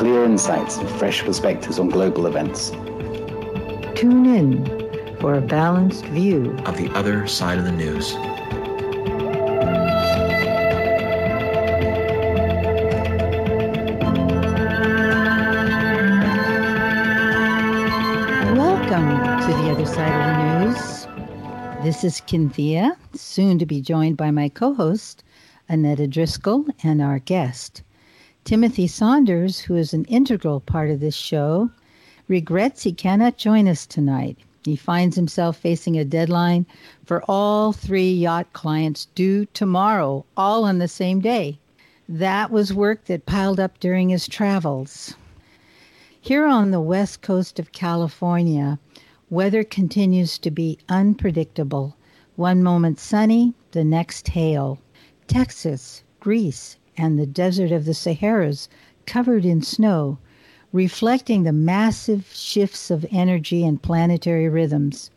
With clear insights and fresh perspectives on global events. tune in for a balanced view Of the other side of the news. Welcome to the other side of the news. This is Kinthea, soon to be joined by my co host, Annetta Driscoll, and our guest. Timothy Saunders, who is an integral part of this show, regrets he cannot join us tonight. He finds himself facing a deadline for all three yacht clients due tomorrow, all on the same day. That was work that piled up during his travels. Here on the west coast of California, weather continues to be unpredictable. One moment sunny, the next hail. Texas, Greece, and the desert of the Saharas covered in snow, reflecting the massive shifts of energy and planetary rhythms.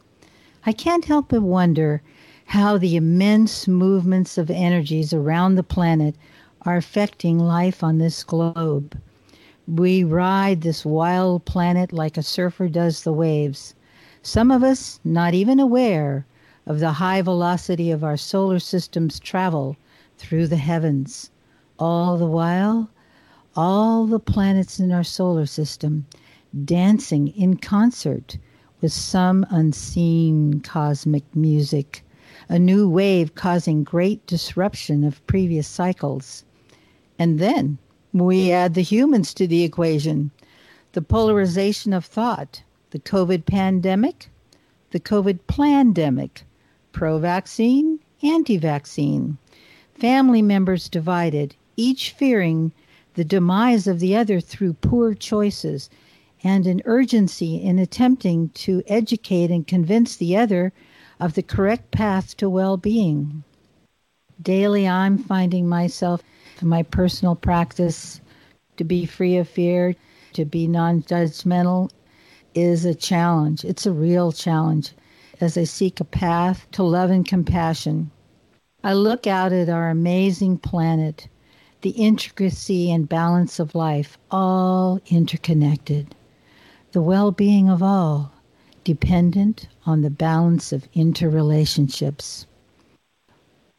I can't help but wonder how the immense movements of energies around the planet are affecting life on this globe. We ride this wild planet like a surfer does the waves. Some of us not even aware of the high velocity of our solar system's travel through the heavens. All the while, all the planets in our solar system dancing in concert with some unseen cosmic music, a new wave causing great disruption of previous cycles. And then we add the humans to the equation, the polarization of thought, the COVID pandemic, the COVID plandemic, pro vaccine, anti vaccine, family members divided, each fearing the demise of the other through poor choices, and an urgency in attempting to educate and convince the other of the correct path to well being. Daily, I'm finding myself in my personal practice to be free of fear, to be non judgmental is a challenge. It's a real challenge as I seek a path to love and compassion. I look out at our amazing planet, the intricacy and balance of life, all interconnected, the well being of all, dependent on the balance of interrelationships.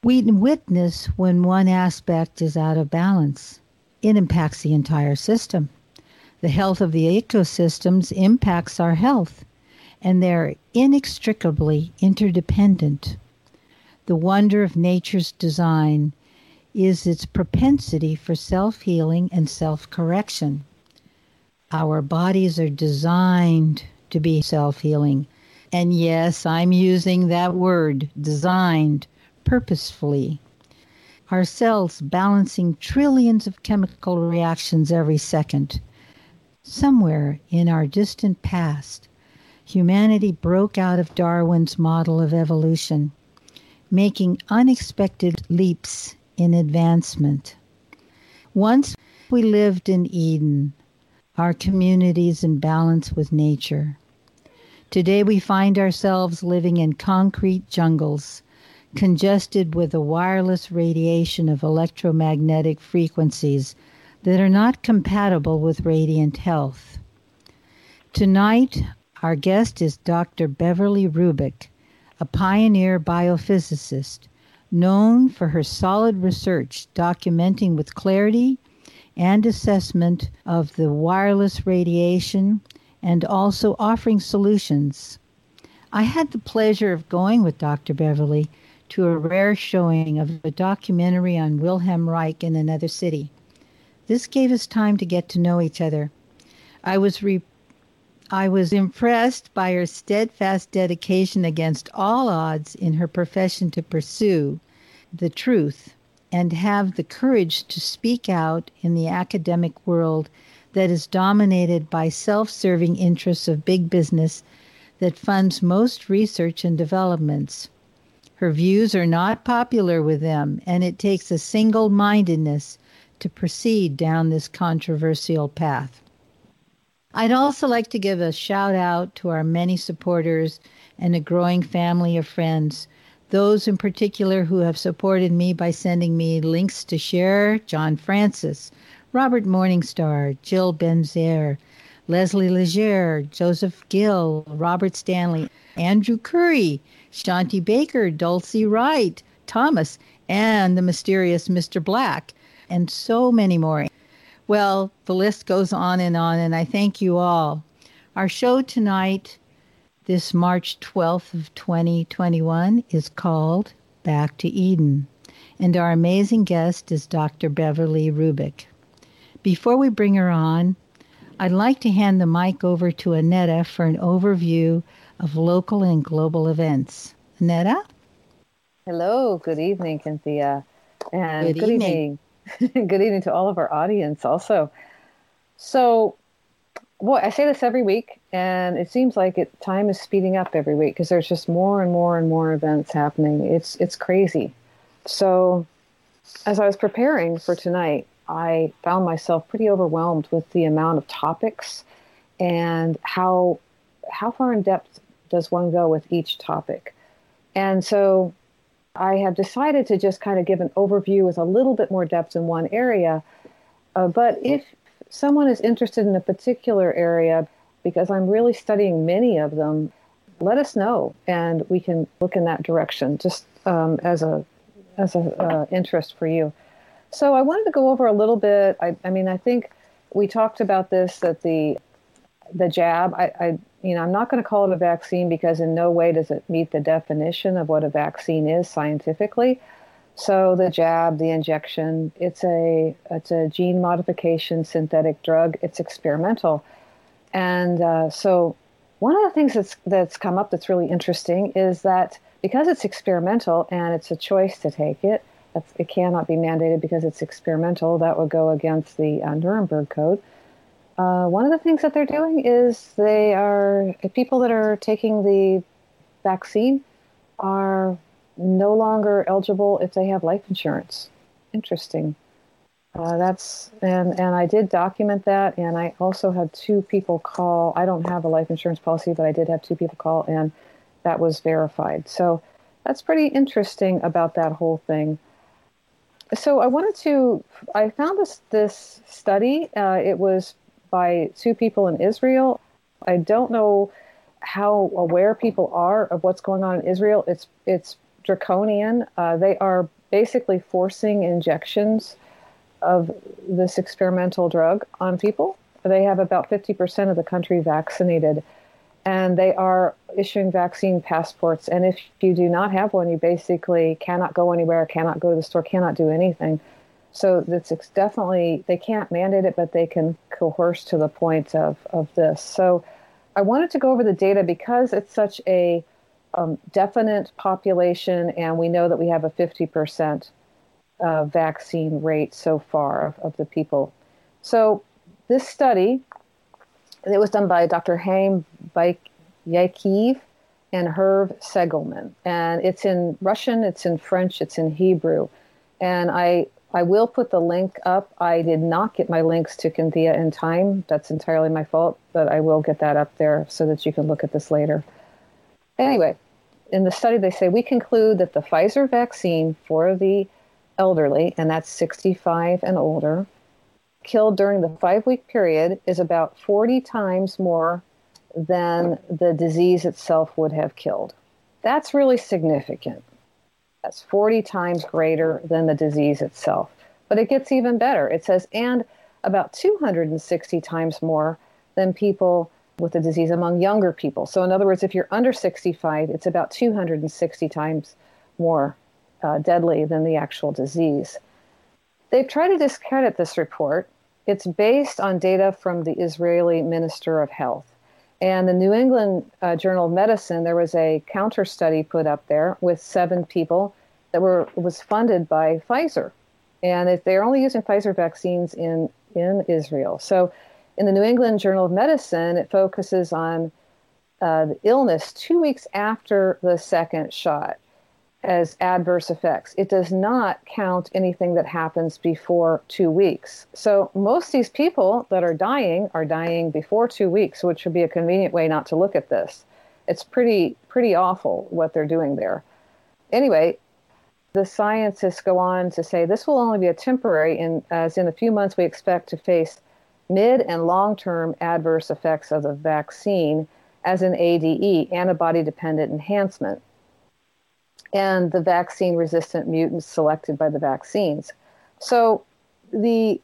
We witness when one aspect is out of balance, it impacts the entire system. The health of the ecosystems impacts our health, and they're inextricably interdependent. The wonder of nature's design is its propensity for self healing and self correction. Our bodies are designed to be self healing. And yes, I'm using that word, designed, purposefully. Our cells balancing trillions of chemical reactions every second. Somewhere in our distant past, humanity broke out of Darwin's model of evolution, making unexpected leaps in advancement. Once we lived in Eden, our communities in balance with nature. Today we find ourselves living in concrete jungles, congested with the wireless radiation of electromagnetic frequencies that are not compatible with radiant health. Tonight, our guest is Dr. Beverly Rubik, a pioneer biophysicist known for her solid research documenting with clarity and assessment of the wireless radiation and also offering solutions. I had the pleasure of going with Dr. Beverly to a rare showing of a documentary on Wilhelm Reich in another city. This gave us time to get to know each other. I was re- I was impressed by her steadfast dedication against all odds in her profession to pursue the truth and have the courage to speak out in the academic world that is dominated by self serving interests of big business that funds most research and developments. Her views are not popular with them, and it takes a single mindedness to proceed down this controversial path. I'd also like to give a shout out to our many supporters and a growing family of friends. Those in particular who have supported me by sending me links to share John Francis, Robert Morningstar, Jill Benzer, Leslie Leger, Joseph Gill, Robert Stanley, Andrew Curry, Shanti Baker, Dulcie Wright, Thomas, and the mysterious Mr. Black, and so many more. Well, the list goes on and on, and I thank you all. Our show tonight, this March 12th of 2021, is called Back to Eden, and our amazing guest is Dr. Beverly Rubik. Before we bring her on, I'd like to hand the mic over to Annetta for an overview of local and global events. Annetta? Hello, good evening, Cynthia. And good, good evening. evening. good evening to all of our audience also. So, boy, I say this every week, and it seems like it, time is speeding up every week because there's just more and more and more events happening. It's it's crazy. So, as I was preparing for tonight, I found myself pretty overwhelmed with the amount of topics and how how far in depth does one go with each topic. And so I have decided to just kind of give an overview with a little bit more depth in one area. Uh, but if someone is interested in a particular area, because I'm really studying many of them, let us know and we can look in that direction just um, as a as a uh, interest for you. So I wanted to go over a little bit. I, I mean, I think we talked about this that the the jab. I, I you know, I'm not going to call it a vaccine because in no way does it meet the definition of what a vaccine is scientifically. So the jab, the injection, it's a it's a gene modification synthetic drug. It's experimental, and uh, so one of the things that's that's come up that's really interesting is that because it's experimental and it's a choice to take it, it cannot be mandated because it's experimental. That would go against the uh, Nuremberg Code. Uh, one of the things that they're doing is they are people that are taking the vaccine are no longer eligible if they have life insurance. Interesting. Uh, that's and and I did document that, and I also had two people call. I don't have a life insurance policy, but I did have two people call, and that was verified. So that's pretty interesting about that whole thing so I wanted to. I found this this study. Uh, it was by two people in Israel. I don't know how aware people are of what's going on in Israel. It's it's draconian. Uh, they are basically forcing injections of this experimental drug on people. They have about 50% of the country vaccinated and they are issuing vaccine passports. And if you do not have one, you basically cannot go anywhere, cannot go to the store, cannot do anything. So it's definitely, they can't mandate it, but they can coerce to the point of, of this. So I wanted to go over the data because it's such a um, definite population, and we know that we have a 50% uh, vaccine rate so far of, of the people. So this study it was done by Dr. Haim Yativ and Hervé Seligmann. And it's in Russian, it's in French, it's in Hebrew. And I, I will put the link up. I did not get my links to Cynthia in time. That's entirely my fault, but I will get that up there so that you can look at this later. Anyway, in the study, they say we conclude that the Pfizer vaccine for the elderly, and that's 65 and older, killed during the five week period is about 40 times more than the disease itself would have killed. That's really significant. That's 40 times greater than the disease itself. But it gets even better. It says, and about 260 times more than people with the disease among younger people. So, in other words, if you're under 65, it's about 260 times more uh, deadly than the actual disease. They've tried to discredit this report. It's based on data from the Israeli Minister of Health. And the New England uh, Journal of Medicine, there was a counter study put up there with seven people that were was funded by Pfizer, and they're only using Pfizer vaccines in in Israel. So, in the New England Journal of Medicine, it focuses on uh, the illness two weeks after the second shot as adverse effects. It does not count anything that happens before two weeks. So most of these people that are dying are dying before two weeks, which would be a convenient way not to look at this. It's pretty pretty awful what they're doing there. Anyway, the scientists go on to say this will only be a temporary, and as in a few months we expect to face mid and long-term adverse effects of the vaccine as an ADE, antibody-dependent enhancement and the vaccine resistant mutants selected by the vaccines. So the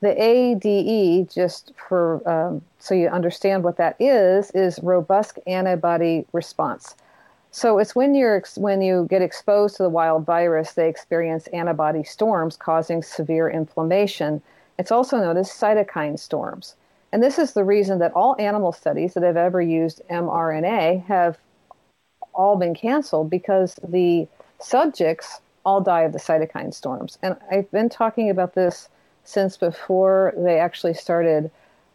the ADE, just for um, so you understand what that is, is robust antibody response. So it's when you're when you get exposed to the wild virus, they experience antibody storms causing severe inflammation. It's also known as cytokine storms. And this is the reason that all animal studies that have ever used mRNA have all been canceled because the subjects all die of the cytokine storms. And I've been talking about this since before they actually started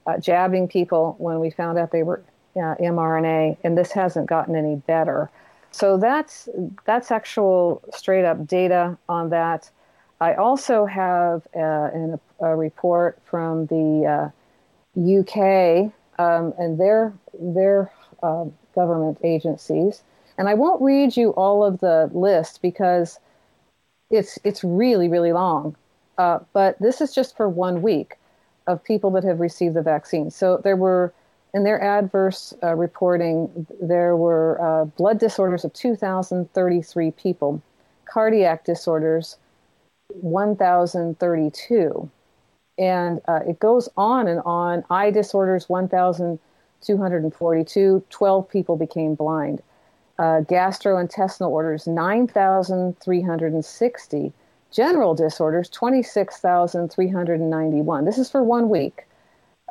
uh, jabbing people when we found out they were uh, mRNA, and this hasn't gotten any better. So that's that's actual straight up data on that. I also have uh, an, a report from the UK uh, um, and their their uh, government agencies and I won't read you all of the list because it's it's really really long. Uh, but this is just for one week of people that have received the vaccine. So there were in their adverse uh, reporting there were uh, blood disorders of 2,033 people, cardiac disorders 1,032, and uh, it goes on and on. Eye disorders 1,242. 12 people became blind uh, gastrointestinal orders 9,360, general disorders 26,391. This is for one week.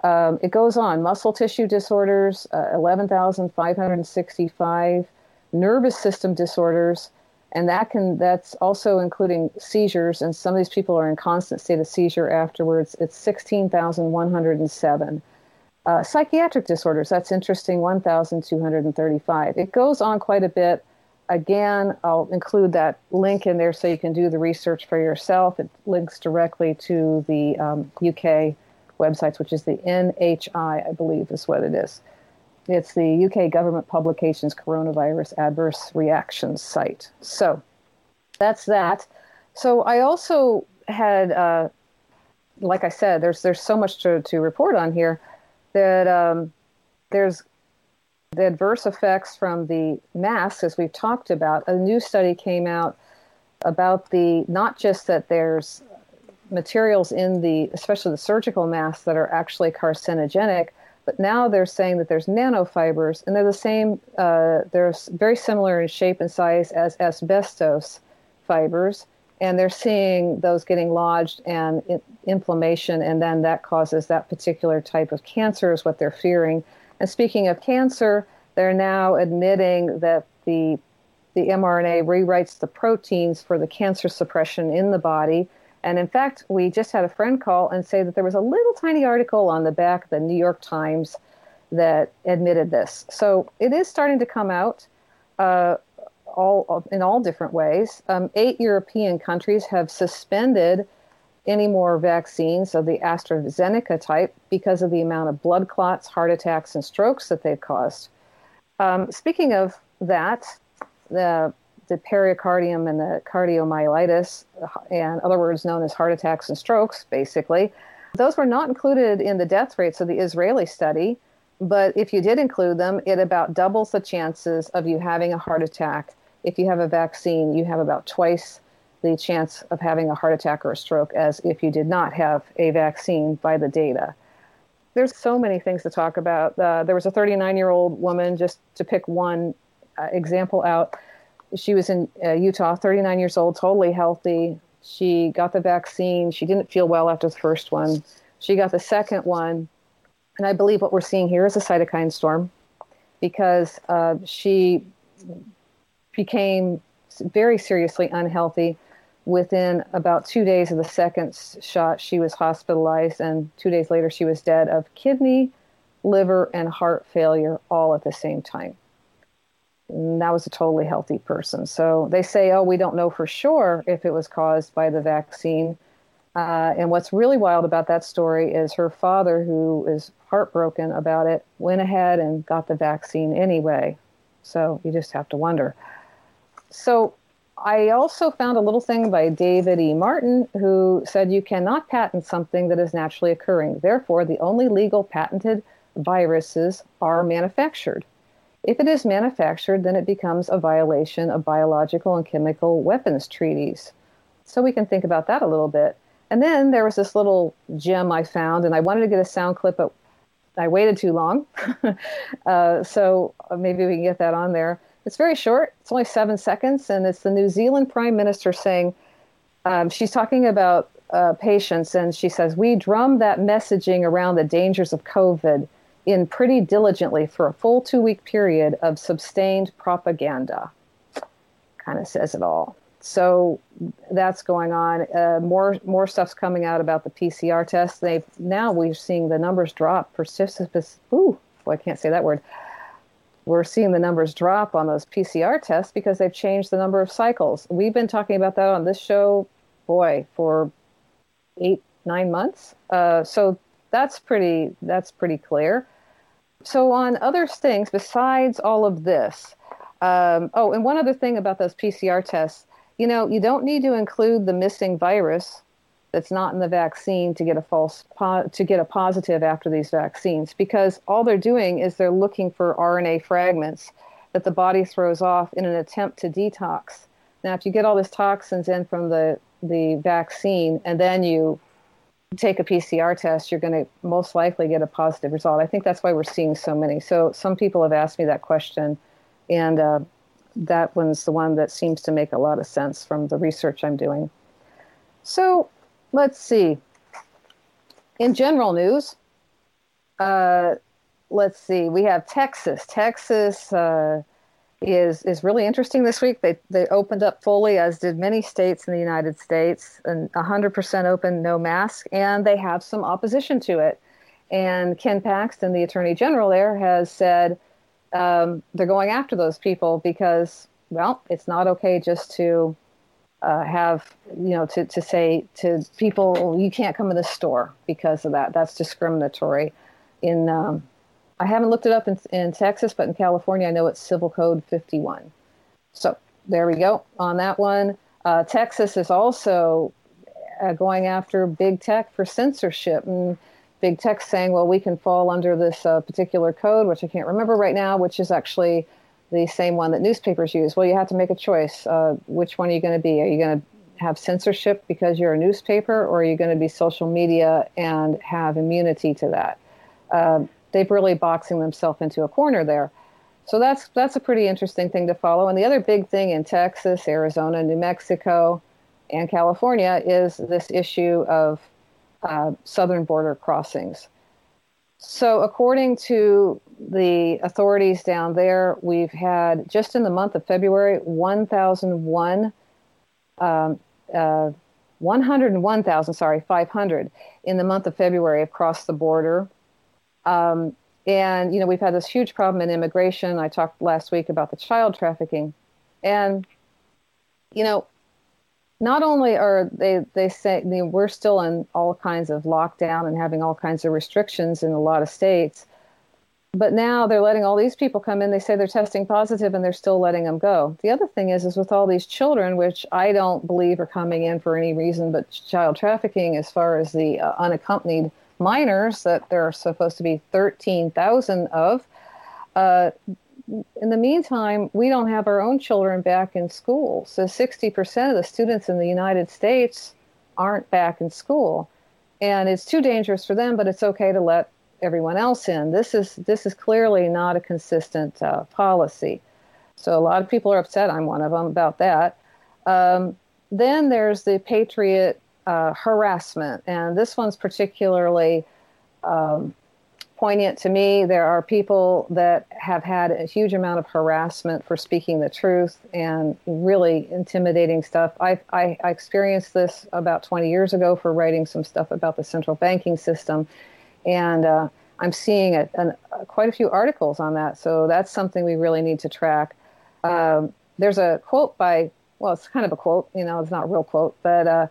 Um, it goes on muscle tissue disorders uh, 11,565, nervous system disorders, and that can that's also including seizures. And some of these people are in constant state of seizure afterwards. It's 16,107. Uh, psychiatric disorders, that's interesting, 1,235. It goes on quite a bit. Again, I'll include that link in there so you can do the research for yourself. It links directly to the um, UK websites, which is the NHI, I believe is what it is. It's the UK Government Publications Coronavirus Adverse Reactions site. So that's that. So I also had, uh, like I said, there's there's so much to, to report on here that um, there's the adverse effects from the masks, as we've talked about. A new study came out about the not just that there's materials in the, especially the surgical masks, that are actually carcinogenic, but now they're saying that there's nanofibers, and they're the same. Uh, they're very similar in shape and size as asbestos fibers, and they're seeing those getting lodged and inflammation, and then that causes that particular type of cancer, is what they're fearing. And speaking of cancer, they're now admitting that the the mRNA rewrites the proteins for the cancer suppression in the body. And in fact, we just had a friend call and say that there was a little tiny article on the back of the New York Times that admitted this. So it is starting to come out. Uh, all in all different ways. Um, eight European countries have suspended any more vaccines of the AstraZeneca type because of the amount of blood clots, heart attacks, and strokes that they've caused. Um, speaking of that, the the pericardium and the cardiomyelitis, and other words known as heart attacks and strokes, basically, those were not included in the death rates of the Israeli study. But if you did include them, it about doubles the chances of you having a heart attack if you have a vaccine, you have about twice the chance of having a heart attack or a stroke as if you did not have a vaccine by the data. there's so many things to talk about. Uh, there was a 39 year old woman, just to pick one uh, example out. She was in uh, Utah, 39 years old, totally healthy. She got the vaccine. She didn't feel well after the first one. She got the second one. And I believe what we're seeing here is a cytokine storm because uh, she became very seriously unhealthy. Within about two days of the second shot, she was hospitalized, and two days later, she was dead of kidney, liver, and heart failure all at the same time. That was a totally healthy person. So they say, oh, we don't know for sure if it was caused by the vaccine. Uh, and what's really wild about that story is her father, who is heartbroken about it, went ahead and got the vaccine anyway. So you just have to wonder. So I also found a little thing by David E. Martin who said you cannot patent something that is naturally occurring. Therefore, the only legal patented viruses are manufactured. If it is manufactured, then it becomes a violation of biological and chemical weapons treaties. So we can think about that a little bit. And then there was this little gem I found, and I wanted to get a sound clip, but I waited too long. uh, so maybe we can get that on there. It's very short. It's only seven seconds, and it's the New Zealand Prime Minister saying um, she's talking about uh, patients, and she says we drum that messaging around the dangers of COVID in pretty diligently for a full two-week period of sustained propaganda. Kind of says it all. So that's going on. Uh, more more stuff's coming out about the PCR test. They now we're seeing the numbers drop. Persistence. Ooh, well, I can't say that word we're seeing the numbers drop on those PCR tests because they've changed the number of cycles. We've been talking about that on this show, boy, for eight, nine months. Uh, so that's pretty that's pretty clear. So on other things besides all of this, um, oh, and one other thing about those PCR tests, you know, you don't need to include the missing virus that's not in the vaccine to get a false po- to get a positive after these vaccines because all they're doing is they're looking for RNA fragments that the body throws off in an attempt to detox. Now, if you get all these toxins in from the the vaccine and then you take a PCR test, you're going to most likely get a positive result. I think that's why we're seeing so many. So some people have asked me that question, and uh, that one's the one that seems to make a lot of sense from the research I'm doing. So let's see. In general news, uh, let's see. We have Texas. Texas uh, is is really interesting this week. They they opened up fully, as did many states in the United States, and 100% open, no mask, and they have some opposition to it. And Ken Paxton, the Attorney General there, has said um, they're going after those people because, well, it's not okay just to uh, have you know to, to say to people you can't come in the store because of that that's discriminatory in um, i haven't looked it up in, in texas but in california i know it's civil code 51 so there we go on that one uh, texas is also uh, going after big tech for censorship and big tech saying well we can fall under this uh, particular code which i can't remember right now which is actually the same one that newspapers use. Well, you have to make a choice. Uh, which one are you going to be? Are you going to have censorship because you're a newspaper, or are you going to be social media and have immunity to that? They've really boxing themselves into a corner there. So that's that's a pretty interesting thing to follow. And the other big thing in Texas, Arizona, New Mexico, and California is this issue of uh, southern border crossings. So, according to the authorities down there, we've had just in the month of February 1,001, um, uh, 101,000, sorry, 500 in the month of February across the border. Um, and, you know, we've had this huge problem in immigration. I talked last week about the child trafficking. And, you know, not only are they they say I mean, we're still in all kinds of lockdown and having all kinds of restrictions in a lot of states but now they're letting all these people come in they say they're testing positive and they're still letting them go the other thing is is with all these children which i don't believe are coming in for any reason but child trafficking as far as the uh, unaccompanied minors that there are supposed to be 13,000 of uh, in the meantime, we don't have our own children back in school. So 60% of the students in the United States aren't back in school. And it's too dangerous for them, but it's okay to let everyone else in. This is this is clearly not a consistent uh, policy. So a lot of people are upset. I'm one of them about that. Um, then there's the patriot uh, harassment, and this one's particularly um, poignant to me. There are people that have had a huge amount of harassment for speaking the truth and really intimidating stuff. I, I, I experienced this about 20 years ago for writing some stuff about the central banking system, and uh, I'm seeing a, a, quite a few articles on that. So that's something we really need to track. Um, there's a quote by, well, it's kind of a quote, you know, it's not a real quote, but uh,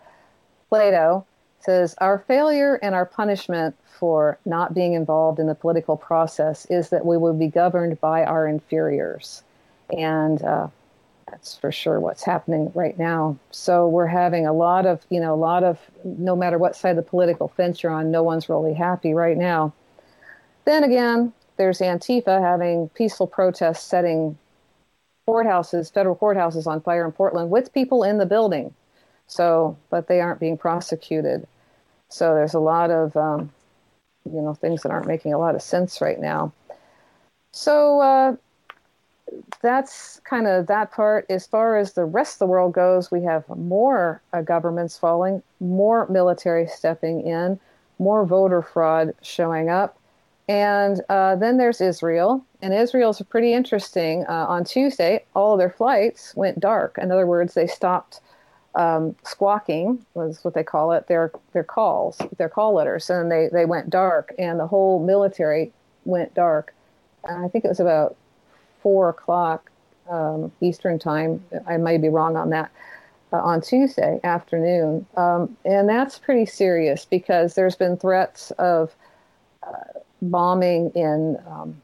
Plato says, Our failure and our punishment for not being involved in the political process is that we will be governed by our inferiors. And uh, that's for sure what's happening right now. So we're having a lot of, you know, a lot of, no matter what side of the political fence you're on, no one's really happy right now. Then again, there's Antifa having peaceful protests setting courthouses, federal courthouses on fire in Portland with people in the building. So, but they aren't being prosecuted. So there's a lot of, um, you know, things that aren't making a lot of sense right now. So uh, that's kind of that part. As far as the rest of the world goes, we have more uh, governments falling, more military stepping in, more voter fraud showing up. And uh, then there's Israel. And Israel's pretty interesting. Uh, on Tuesday, all of their flights went dark. In other words, they stopped um, squawking was what they call it. Their their calls, their call letters, and they they went dark, and the whole military went dark. And I think it was about four o'clock um, Eastern time. I may be wrong on that. Uh, on Tuesday afternoon, um, and that's pretty serious because there's been threats of uh, bombing in um,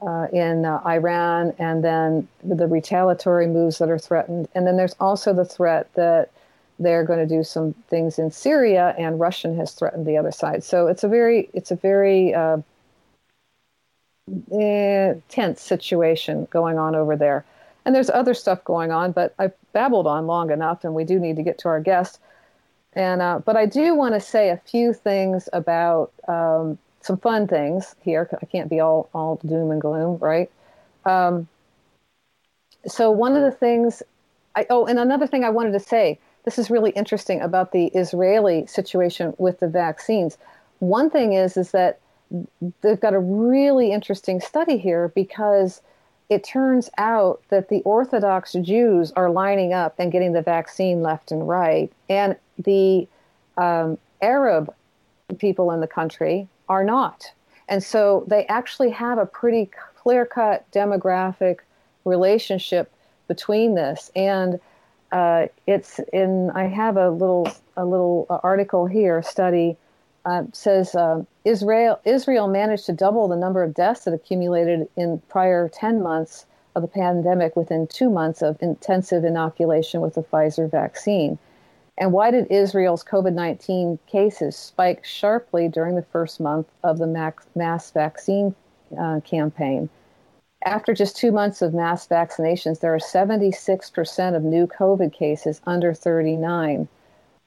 uh, in uh, Iran, and then the retaliatory moves that are threatened. And then there's also the threat that they're going to do some things in Syria, and Russian has threatened the other side. So it's a very it's a very uh, eh, tense situation going on over there. And there's other stuff going on, but I've babbled on long enough, and we do need to get to our guest. And uh, but I do want to say a few things about um, some fun things here. I can't be all all doom and gloom, right? Um, so one of the things, I, oh, and another thing I wanted to say. This is really interesting about the Israeli situation with the vaccines. One thing is is that they've got a really interesting study here because it turns out that the Orthodox Jews are lining up and getting the vaccine left and right, and the um, Arab people in the country are not. And so they actually have a pretty clear cut demographic relationship between this. And uh, it's in, I have a little, a little article here, study uh, says uh, Israel, Israel managed to double the number of deaths that accumulated in prior 10 months of the pandemic within two months of intensive inoculation with the Pfizer vaccine. And why did Israel's COVID 19 cases spike sharply during the first month of the mass vaccine uh, campaign? After just two months of mass vaccinations, there are 76% of new COVID cases under 39,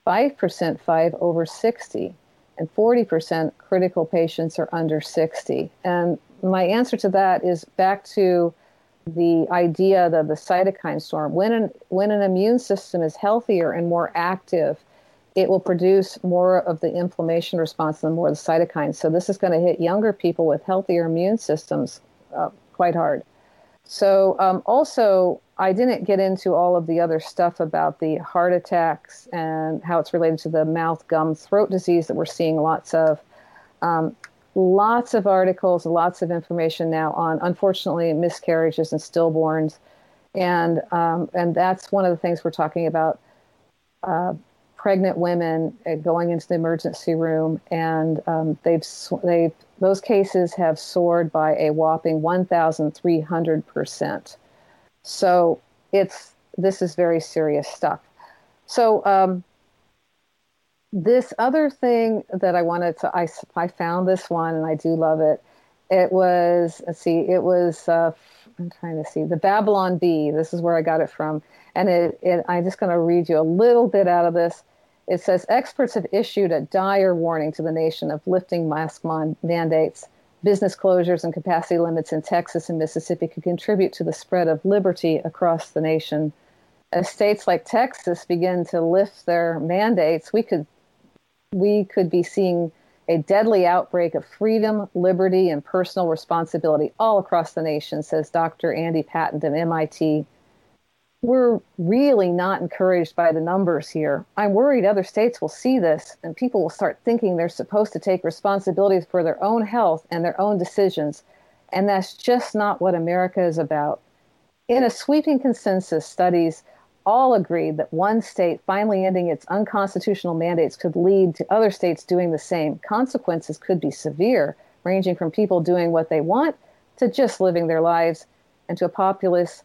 5% 5 over 60, and 40% critical patients are under 60. And my answer to that is back to the idea of the cytokine storm. When an, when an immune system is healthier and more active, it will produce more of the inflammation response and more of the cytokines. So this is going to hit younger people with healthier immune systems uh, quite hard. So um, also, I didn't get into all of the other stuff about the heart attacks and how it's related to the mouth, gum, throat disease that we're seeing lots of. Um, lots of articles, lots of information now on, unfortunately, miscarriages and stillborns, and um, and that's one of the things we're talking about. Uh, pregnant women uh, going into the emergency room, and um, they've they those cases have soared by a whopping 1,300 percent. So it's this is very serious stuff. So um, this other thing that I wanted to, I, I found this one and I do love it. It was, let's see, it was, uh, I'm trying to see, the Babylon Bee. This is where I got it from. And it, it I'm just going to read you a little bit out of this. It says experts have issued a dire warning to the nation of lifting mask mandates. Business closures and capacity limits in Texas and Mississippi could contribute to the spread of liberty across the nation. As states like Texas begin to lift their mandates, we could we could be seeing a deadly outbreak of freedom, liberty, and personal responsibility all across the nation, says Dr. Andy Patton of MIT we're really not encouraged by the numbers here. I'm worried other states will see this and people will start thinking they're supposed to take responsibilities for their own health and their own decisions. And that's just not what America is about. In a sweeping consensus, studies all agreed that one state finally ending its unconstitutional mandates could lead to other states doing the same. Consequences could be severe, ranging from people doing what they want to just living their lives and to a populace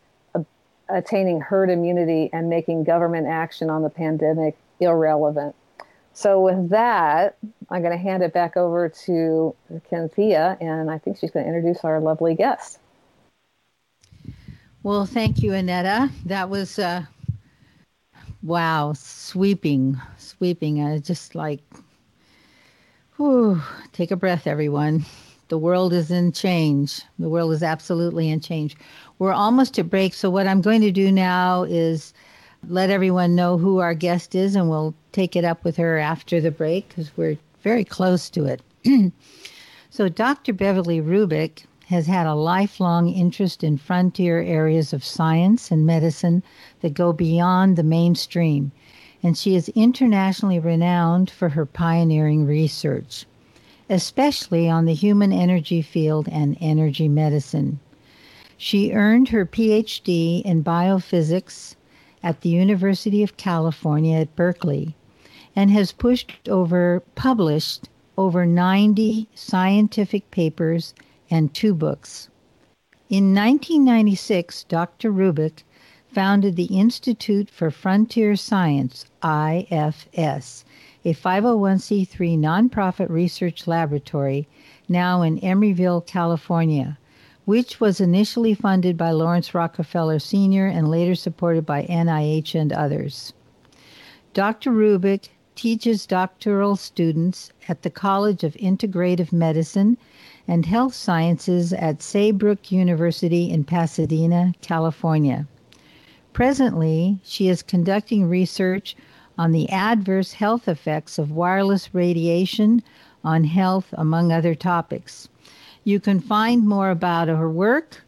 attaining herd immunity and making government action on the pandemic irrelevant. So, with that, I'm going to hand it back over to Kynthia, and I think she's going to introduce our lovely guest. Well, thank you, Annetta. That was, uh, wow, sweeping, sweeping. Uh, just like, whew, take a breath, everyone. The world is in change. The world is absolutely in change. We're almost to break, so what I'm going to do now is let everyone know who our guest is, and we'll take it up with her after the break because we're very close to it. so, Dr. Beverly Rubik has had a lifelong interest in frontier areas of science and medicine that go beyond the mainstream, and she is internationally renowned for her pioneering research, especially on the human energy field and energy medicine. She earned her PhD in biophysics at the University of California at Berkeley and has pushed over published over 90 scientific papers and two books. In 1996, Dr. Rubik founded the Institute for Frontier Science, IFS, a 501c3 nonprofit research laboratory now in Emeryville, California, which was initially funded by Laurance Rockefeller Sr. and later supported by NIH and others. Dr. Rubik teaches doctoral students at the College of Integrative Medicine and Health Sciences at Saybrook University in Pasadena, California. Presently, she is conducting research on the adverse health effects of wireless radiation on health, among other topics. You can find more about her work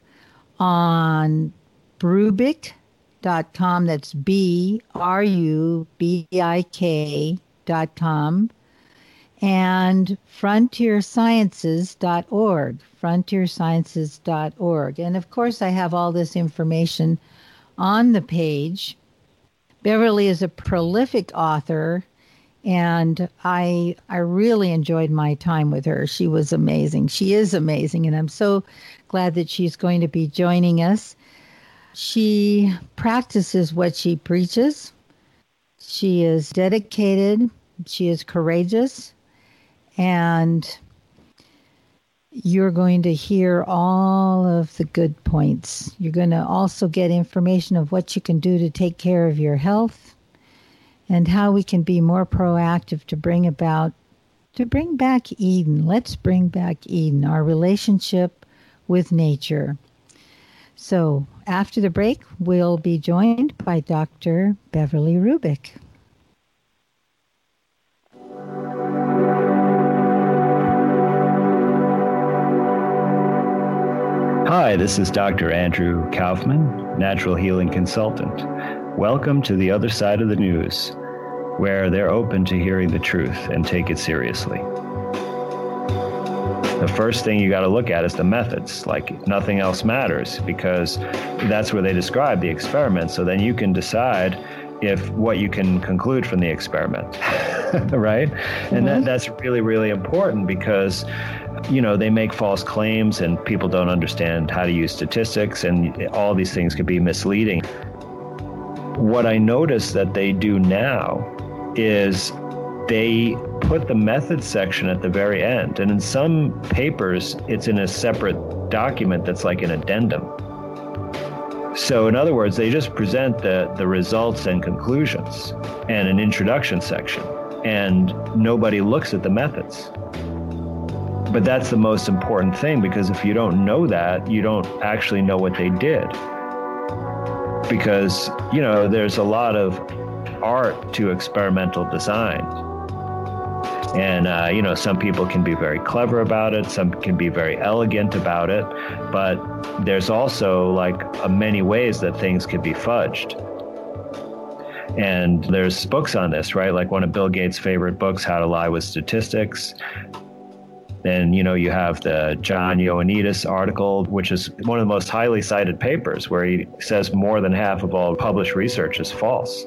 on brubik.com. That's B R U B I K.com and frontiersciences.org. Frontiersciences.org. And of course, I have all this information on the page. Beverly is a prolific author and I I really enjoyed my time with her. She was amazing. She is amazing, and I'm so glad that she's going to be joining us. She practices what she preaches. She is dedicated. She is courageous, and you're going to hear all of the good points. You're going to also get information of what you can do to take care of your health and how we can be more proactive to bring about to bring back Eden. Let's bring back Eden, our relationship with nature. So, after the break, we'll be joined by Dr. Beverly Rubik. Hi, this is Dr. Andrew Kaufman, natural healing consultant. Welcome to the other side of the news, where they're open to hearing the truth and take it seriously. The first thing you got to look at is the methods. Like nothing else matters because that's where they describe the experiment. So then you can decide if what you can conclude from the experiment, right? Mm-hmm. And that, mm-hmm. that's really, really important because you know they make false claims and people don't understand how to use statistics and all these things can be misleading what I notice that they do now is they put the methods section at the very end. And in some papers, it's in a separate document that's like an addendum. So, in other words, they just present the, the results and conclusions and an introduction section, and nobody looks at the methods. But that's the most important thing because if you don't know that, you don't actually know what they did. Because, you know, there's a lot of art to experimental design. And, uh, you know, some people can be very clever about it, some can be very elegant about it, but there's also like uh, many ways that things could be fudged. And there's books on this, right? Like one of Bill Gates' favorite books, How to Lie with Statistics. Then, you know, you have the John Ioannidis article, which is one of the most highly cited papers, where he says more than half of all published research is false.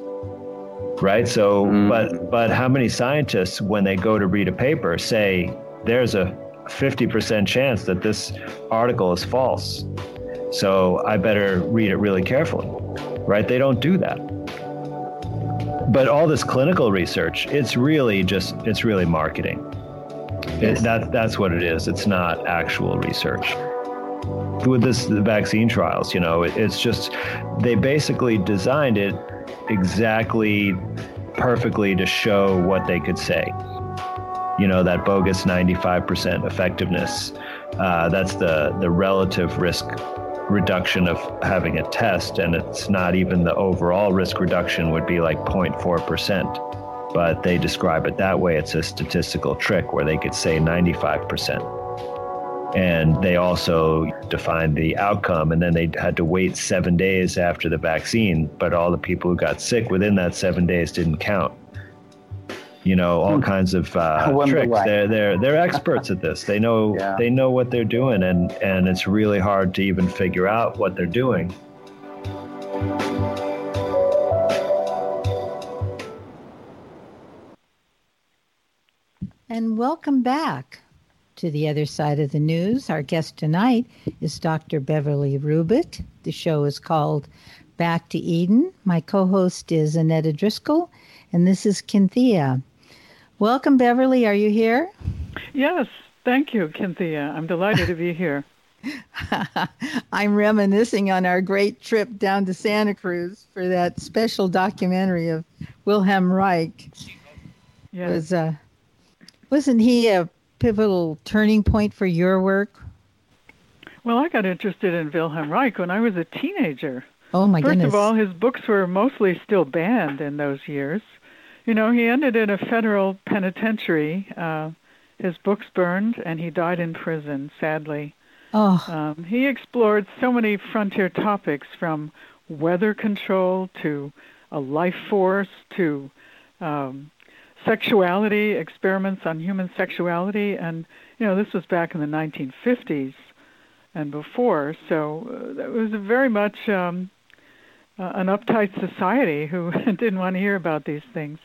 Right. So, mm. but, but how many scientists, when they go to read a paper, say there's a 50% chance that this article is false? So I better read it really carefully. Right. They don't do that but all this clinical research it's really just it's really marketing it, that, that's what it is. It's not actual research. With this, the vaccine trials, you know, it, it's just they basically designed it exactly perfectly to show what they could say. You know, that bogus 95% effectiveness. Uh, that's the, the relative risk reduction of having a test, and it's not even the overall risk reduction would be like 0.4% but they describe it that way. It's a statistical trick where they could say 95%. And they also defined the outcome, and then they had to wait seven days after the vaccine, but all the people who got sick within that seven days didn't count. You know, all hmm. kinds of uh, tricks. They're they're they're experts at this. They know yeah. they know what they're doing, and and it's really hard to even figure out what they're doing. And welcome back to the other side of the news. Our guest tonight is Dr. Beverly Rubik. The show is called Back to Eden. My co host is Annetta Driscoll, and this is Kinthea. Welcome, Beverly. Are you here? Yes, thank you, Kinthea. I'm delighted to be here. I'm reminiscing on our great trip down to Santa Cruz for that special documentary of Wilhelm Reich. Yes. It was uh, wasn't he a pivotal turning point for your work? Well, I got interested in Wilhelm Reich when I was a teenager. Oh my First goodness! First of all, his books were mostly still banned in those years. You know, he ended in a federal penitentiary. Uh, his books burned, and he died in prison. Sadly. Oh. Um, he explored so many frontier topics, from weather control to a life force to um, sexuality, experiments on human sexuality, and you know this was back in the 1950s and before, so uh, that was very much um, uh, an uptight society who didn't want to hear about these things.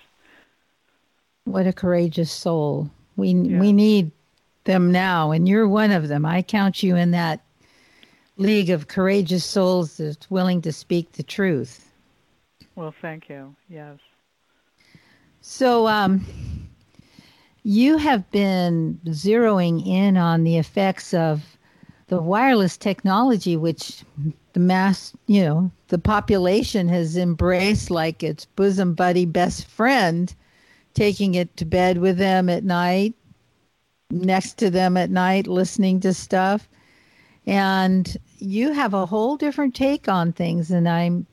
What a courageous soul! We yeah. we need them now, and you're one of them. I count you in that league of courageous souls that's willing to speak the truth. Well, thank you. Yes. So, um, you have been zeroing in on the effects of the wireless technology, which the mass, you know, the population has embraced like its bosom buddy best friend, taking it to bed with them at night, next to them at night, listening to stuff. And you have a whole different take on things. And I'm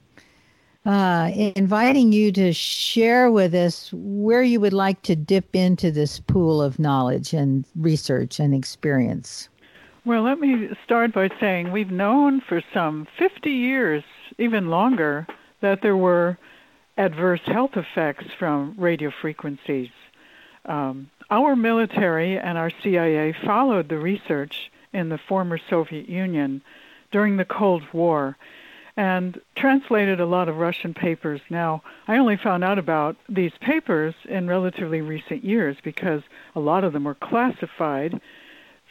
uh, inviting you to share with us where you would like to dip into this pool of knowledge and research and experience. Well, let me start by saying we've known for some 50 years, even longer, that there were adverse health effects from radio frequencies. Um, our military and our CIA followed the research in the former Soviet Union during the Cold War and translated a lot of Russian papers. Now, I only found out about these papers in relatively recent years because a lot of them were classified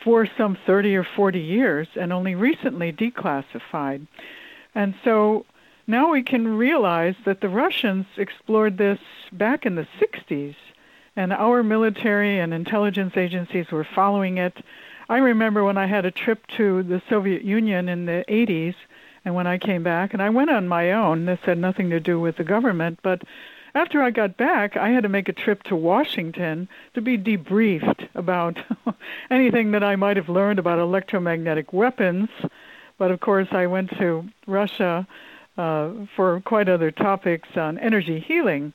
for some 30 or 40 years and only recently declassified. And so now we can realize that the Russians explored this back in the 60s, and our military and intelligence agencies were following it. I remember when I had a trip to the Soviet Union in the 80s And when I came back, and I went on my own, this had nothing to do with the government, but after I got back, I had to make a trip to Washington to be debriefed about anything that I might have learned about electromagnetic weapons. But of course, I went to Russia uh, for quite other topics on energy healing.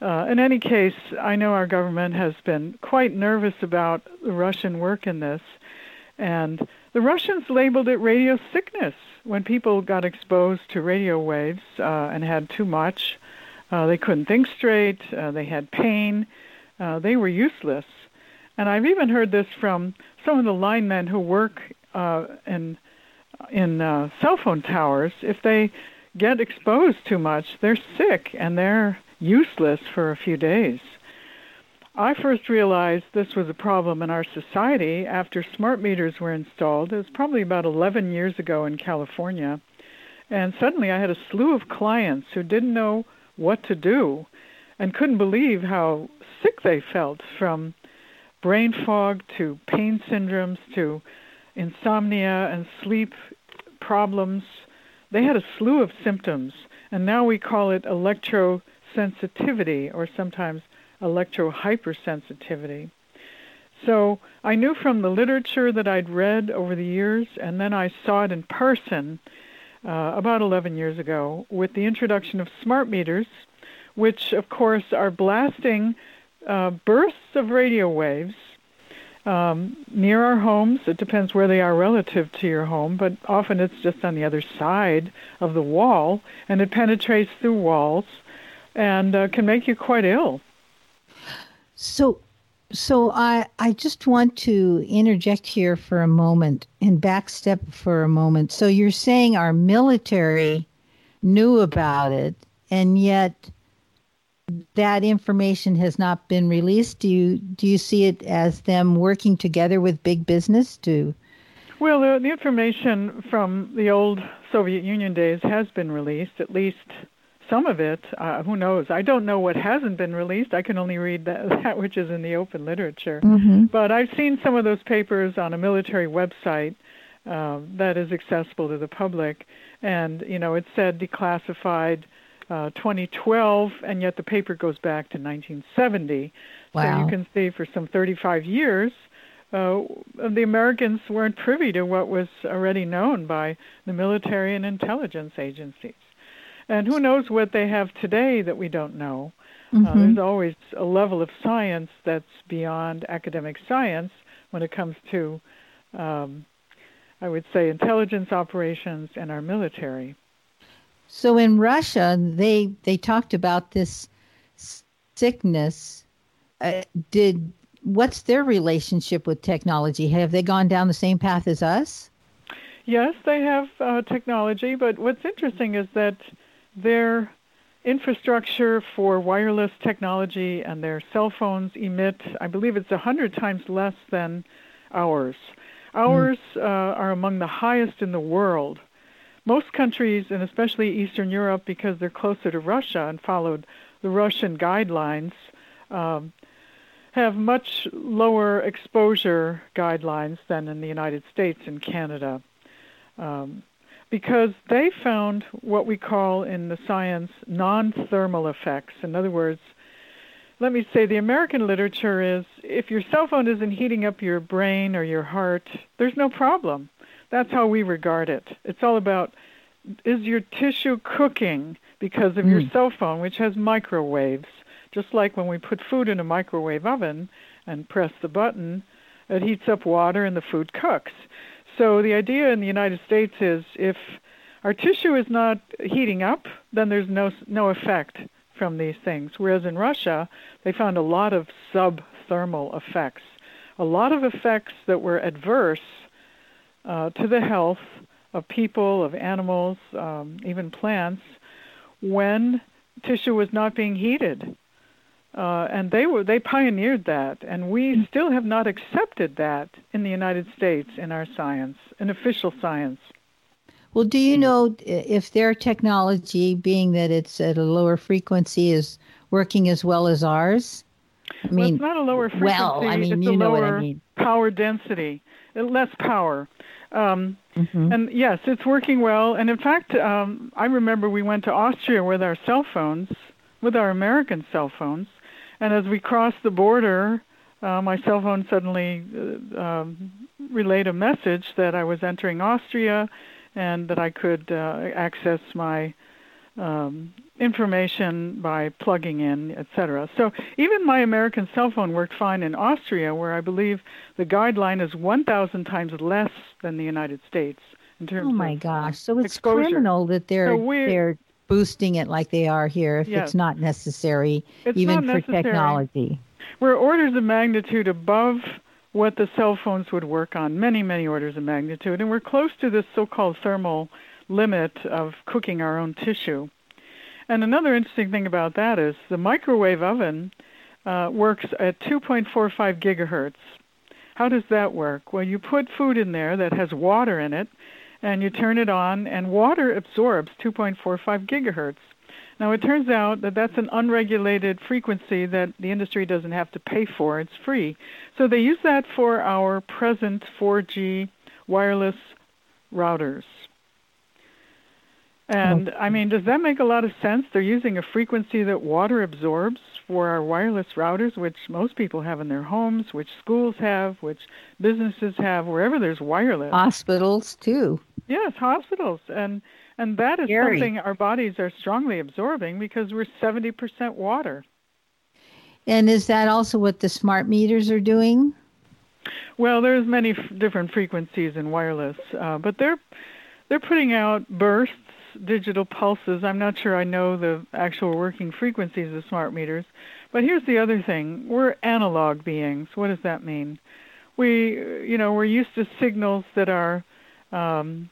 Uh, in any case, I know our government has been quite nervous about the Russian work in this. And the Russians labeled it radio sickness when people got exposed to radio waves uh, and had too much. Uh, they couldn't think straight. Uh, they had pain. Uh, they were useless. And I've even heard this from some of the linemen who work uh, in in uh, cell phone towers. If they get exposed too much, they're sick and they're useless for a few days. I first realized this was a problem in our society after smart meters were installed. It was probably about 11 years ago in California. And suddenly I had a slew of clients who didn't know what to do and couldn't believe how sick they felt from brain fog to pain syndromes to insomnia and sleep problems. They had a slew of symptoms, and now we call it electrosensitivity or sometimes electrohypersensitivity. So I knew from the literature that I'd read over the years, and then I saw it in person uh, about 11 years ago with the introduction of smart meters, which of course are blasting uh, bursts of radio waves um, near our homes. It depends where they are relative to your home, but often it's just on the other side of the wall, and it penetrates through walls and uh, can make you quite ill. So, so I I just want to interject here for a moment and backstep for a moment. So you're saying our military knew about it, and yet that information has not been released. Do you do you see it as them working together with big business to? Well, the, the information from the old Soviet Union days has been released, at least some of it. Uh, who knows? I don't know what hasn't been released. I can only read that, that which is in the open literature. Mm-hmm. But I've seen some of those papers on a military website uh, that is accessible to the public, and you know it said declassified uh, 2012, and yet the paper goes back to 1970. Wow. So you can see for some 35 years. Uh, the Americans weren't privy to what was already known by the military and intelligence agencies. And who knows what they have today that we don't know. Uh, mm-hmm. Uh, there's always a level of science that's beyond academic science when it comes to, um, I would say, intelligence operations and our military. So in Russia, they they talked about this sickness. Uh, did what's their relationship with technology? Have they gone down the same path as us? Yes, they have uh, technology, but what's interesting is that their infrastructure for wireless technology and their cell phones emit, I believe it's 100 times less than ours. Ours mm. uh, are among the highest in the world. Most countries, and especially Eastern Europe, because they're closer to Russia and followed the Russian guidelines, um, have much lower exposure guidelines than in the United States and Canada. Um, because they found what we call in the science non thermal effects. In other words, let me say the American literature is if your cell phone isn't heating up your brain or your heart, there's no problem. That's how we regard it. It's all about is your tissue cooking because of mm. your hmm. cell phone, which has microwaves. Just like when we put food in a microwave oven and press the button, it heats up water and the food cooks. So the idea in the United States is if our tissue is not heating up, then there's no no effect from these things. Whereas in Russia, they found a lot of subthermal effects, a lot of effects that were adverse uh, to the health of people, of animals, um, even plants, when tissue was not being heated. Uh, and they were they pioneered that, and we still have not accepted that in the United States in our science, in official science. Well, do you know if their technology, being that it's at a lower frequency, is working as well as ours? I mean, well, it's not a lower frequency. Well, I mean, it's you a know lower what I mean. power density, uh, less power. Um, Mhm. And yes, it's working well. And in fact, um, I remember we went to Austria with our cell phones, with our American cell phones, and as we crossed the border, uh, my cell phone suddenly uh, um, relayed a message that I was entering Austria, and that I could uh, access my um, information by plugging in, etc. So even my American cell phone worked fine in Austria, where I believe the guideline is 1,000 times less than the United States in terms Oh my gosh! So it's exposure. criminal that they're So they're boosting it like they are here if Yes. it's not necessary, It's even not for necessary. technology. We're orders of magnitude above what the cell phones would work on, many, many orders of magnitude, and we're close to this so-called thermal limit of cooking our own tissue. And another interesting thing about that is the microwave oven uh, works at 2.45 gigahertz. How does that work? Well, you put food in there that has water in it, and you turn it on, and water absorbs 2.45 gigahertz. Now, it turns out that that's an unregulated frequency that the industry doesn't have to pay for. It's free. So they use that for our present 4G wireless routers. And I mean, does that make a lot of sense? They're using a frequency that water absorbs for our wireless routers, which most people have in their homes, which schools have, which businesses have, wherever there's wireless. Hospitals too. Yes, hospitals, and and that is Scary. something our bodies are strongly absorbing because we're seventy percent water. And is that also what the smart meters are doing? Well, there's many f- different frequencies in wireless, uh, but they're they're putting out bursts, digital pulses. I'm not sure I know the actual working frequencies of smart meters, but here's the other thing: we're analog beings. What does that mean? We, you know, we're used to signals that are um,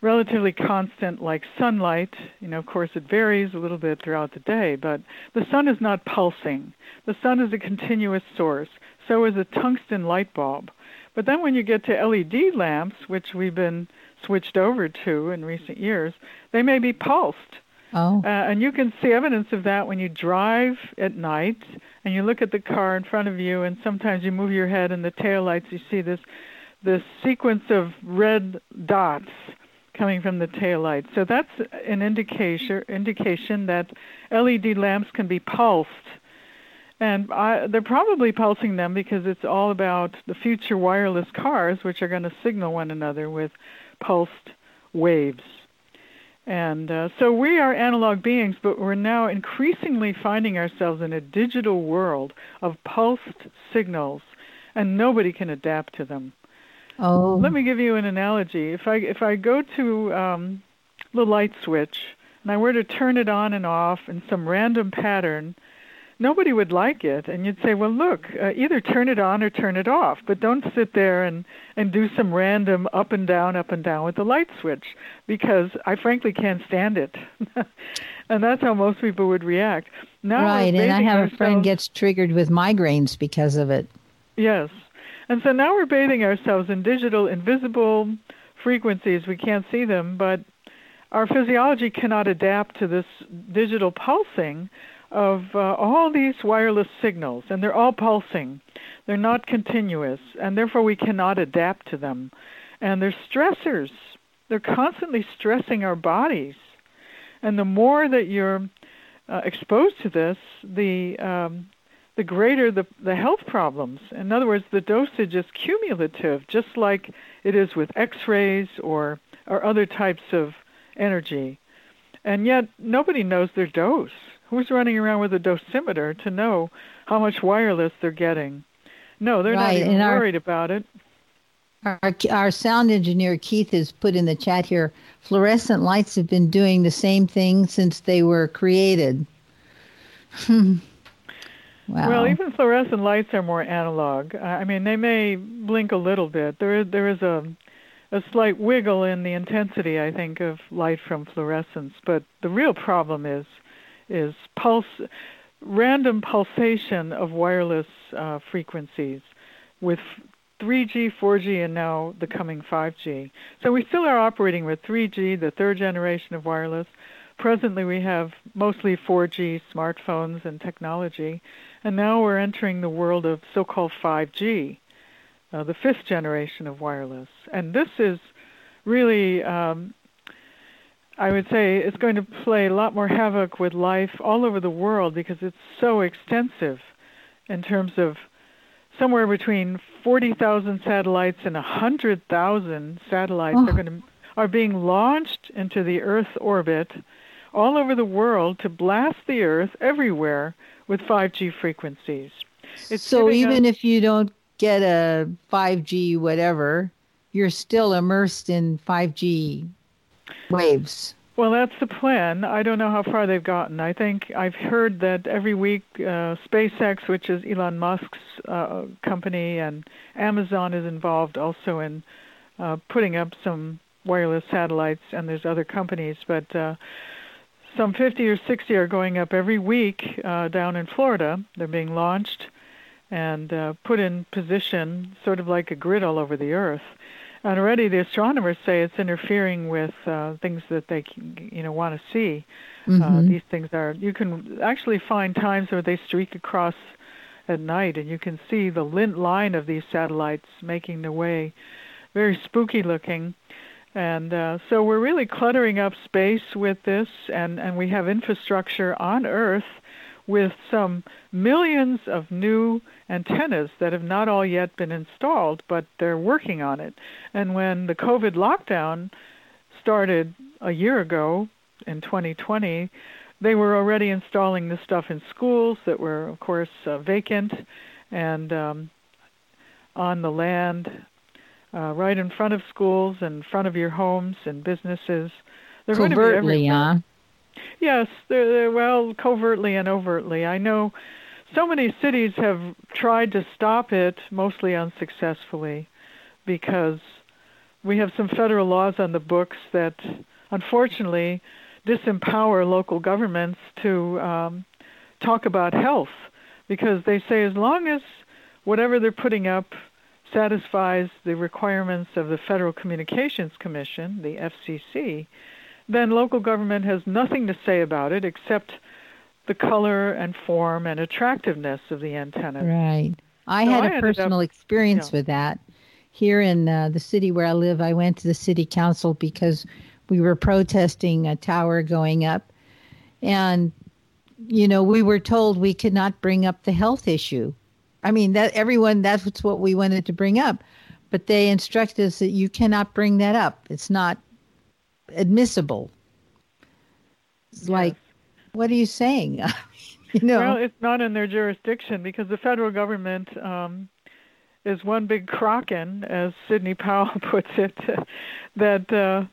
relatively constant, like sunlight. You know, of course, it varies a little bit throughout the day, but the sun is not pulsing. The sun is a continuous source. So is a tungsten light bulb. But then when you get to LED lamps, which we've been switched over to in recent years, they may be pulsed. Oh, Uh, and you can see evidence of that when you drive at night and you look at the car in front of you, and sometimes you move your head and the taillights, you see this this sequence of red dots coming from the taillights. So that's an indication indication that LED lamps can be pulsed. And I, they're probably pulsing them because it's all about the future wireless cars, which are going to signal one another with pulsed waves. And uh, so we are analog beings, but we're now increasingly finding ourselves in a digital world of pulsed signals, and nobody can adapt to them. Oh, Let me give you an analogy. If I if I go to um, the light switch and I were to turn it on and off in some random pattern, nobody would like it, and you'd say, "Well, look, uh, either turn it on or turn it off, but don't sit there and and do some random up and down, up and down with the light switch, because I frankly can't stand it." and that's how most people would react. Now right. And I have a friend gets triggered with migraines because of it. Yes. And so now we're bathing ourselves in digital, invisible frequencies. We can't see them, but our physiology cannot adapt to this digital pulsing of uh, all these wireless signals, and they're all pulsing. They're not continuous, and therefore we cannot adapt to them. And they're stressors. They're constantly stressing our bodies. And the more that you're uh, exposed to this, the um, the greater the, the health problems. In other words, the dosage is cumulative, just like it is with X-rays or or other types of energy. And yet nobody knows their dose. Who's running around with a dosimeter to know how much wireless they're getting? No, they're not even and our- worried about it. Our, our sound engineer Keith has put in the chat here fluorescent lights have been doing the same thing since they were created. wow. Well, even fluorescent lights are more analog. I mean, they may blink a little bit. There is there is a a slight wiggle in the intensity, I think, of light from fluorescence. But the real problem is is pulse, random pulsation of wireless uh, frequencies with 3G, 4G, and now the coming 5G. So we still are operating with 3G, the third generation of wireless. Presently we have mostly 4G smartphones and technology, and now we're entering the world of so-called 5G, uh, the fifth generation of wireless. And this is really, um, I would say, it's going to play a lot more havoc with life all over the world because it's so extensive in terms of somewhere between 40,000 satellites and 100,000 satellites oh. are going to are being launched into the Earth orbit all over the world to blast the Earth everywhere with 5G frequencies. It's so even us- if you don't get a 5G whatever, you're still immersed in 5G waves. Well, that's the plan. I don't know how far they've gotten. I think I've heard that every week uh, SpaceX, which is Elon Musk's uh, company, and Amazon is involved also in uh, putting up some wireless satellites, and there's other companies, but uh, some 50 or 60 are going up every week uh, down in Florida. They're being launched and uh, put in position, sort of like a grid all over the Earth. And already the astronomers say it's interfering with uh, things that they, you know, want to see. Uh, mm-hmm. These things are. You can actually find times where they streak across at night, and you can see the lint line of these satellites making their way. Very spooky looking. And uh, so we're really cluttering up space with this, and, and we have infrastructure on Earth with some millions of new antennas that have not all yet been installed, but they're working on it. And when the COVID lockdown started a year ago in 2020, they were already installing this stuff in schools that were, of course, uh, vacant and um, on the land uh, right in front of schools, in front of your homes and businesses. They're covertly, huh? Yes, they're, they're well covertly and overtly. I know so many cities have tried to stop it, mostly unsuccessfully, because we have some federal laws on the books that, unfortunately, disempower local governments to um, talk about health, because they say as long as whatever they're putting up satisfies the requirements of the Federal Communications Commission, the FCC, then local government has nothing to say about it except the color and form and attractiveness of the antenna. Right. I so had I a personal up, experience with that. Here in uh, the city where I live, I went to the city council because we were protesting a tower going up. And, you know, we were told we could not bring up the health issue. I mean, that everyone, that's what we wanted to bring up. But they instructed us that you cannot bring that up. It's not admissible. It's yes. like, what are you saying? you know, well, it's not in their jurisdiction because the federal government um, is one big kraken, as Sidney Powell puts it, that uh,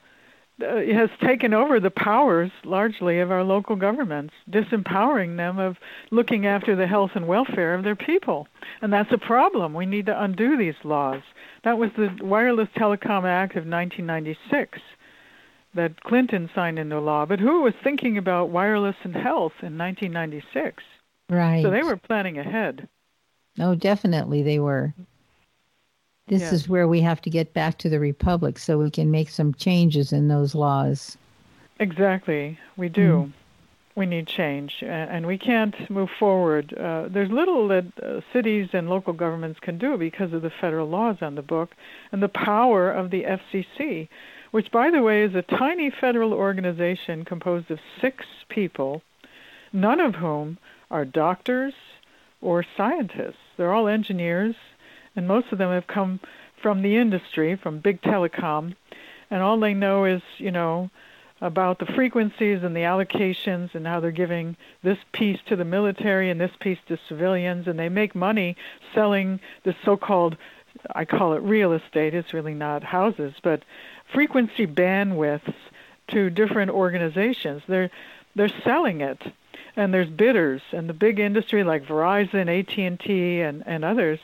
uh, has taken over the powers largely of our local governments, disempowering them of looking after the health and welfare of their people. And that's a problem. We need to undo these laws. That was the Wireless Telecom Act of 1996 that Clinton signed into law. But who was thinking about wireless and health in 1996? Right. So they were planning ahead. Oh, definitely they were. This yes. is where we have to get back to the republic so we can make some changes in those laws. Exactly, we do. Mm. We need change, and we can't move forward. Uh, there's little that uh, cities and local governments can do because of the federal laws on the book and the power of the FCC, which, by the way, is a tiny federal organization composed of six people, none of whom are doctors or scientists. They're all engineers and most of them have come from the industry, from big telecom, and all they know is, you know, about the frequencies and the allocations and how they're giving this piece to the military and this piece to civilians, and they make money selling the so-called, I call it real estate. It's really not houses, but frequency bandwidths to different organizations. They're they're selling it, and there's bidders, and the big industry like Verizon, AT&T, and and others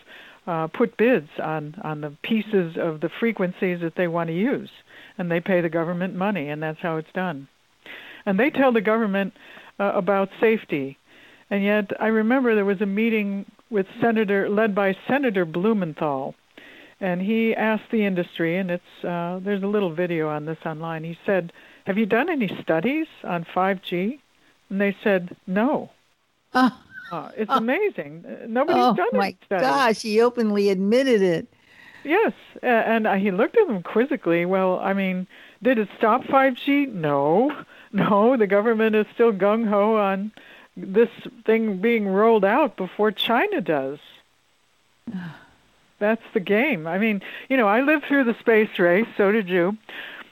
uh, put bids on on the pieces of the frequencies that they want to use, and they pay the government money, and that's how it's done. And they tell the government uh, about safety, and yet I remember there was a meeting with Senator led by Senator Blumenthal, and he asked the industry, and it's uh, there's a little video on this online. He said, Have you done any studies on 5G? And they said, No. Uh, uh, it's amazing. Nobody's oh done it. Oh my gosh, he openly admitted it. Yes, and uh, he looked at them quizzically. Well, I mean, did it stop 5G? No, no. The government is still gung ho on this thing being rolled out before China does. That's the game. I mean, you know, I lived through the space race. So did you.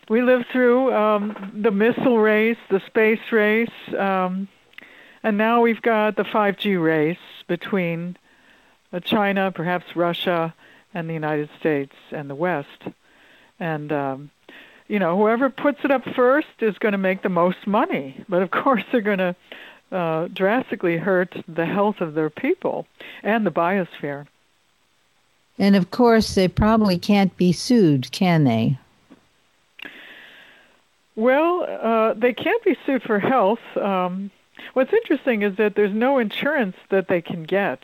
We lived through um, the missile race, the space race, um, and now we've got the 5G race between uh, China, perhaps Russia, and the United States and the West. And um, you know, whoever puts it up first is going to make the most money. But of course, they're going to uh, drastically hurt the health of their people and the biosphere. And of course, they probably can't be sued, can they? Well, uh, they can't be sued for health. Um, what's interesting is that there's no insurance that they can get.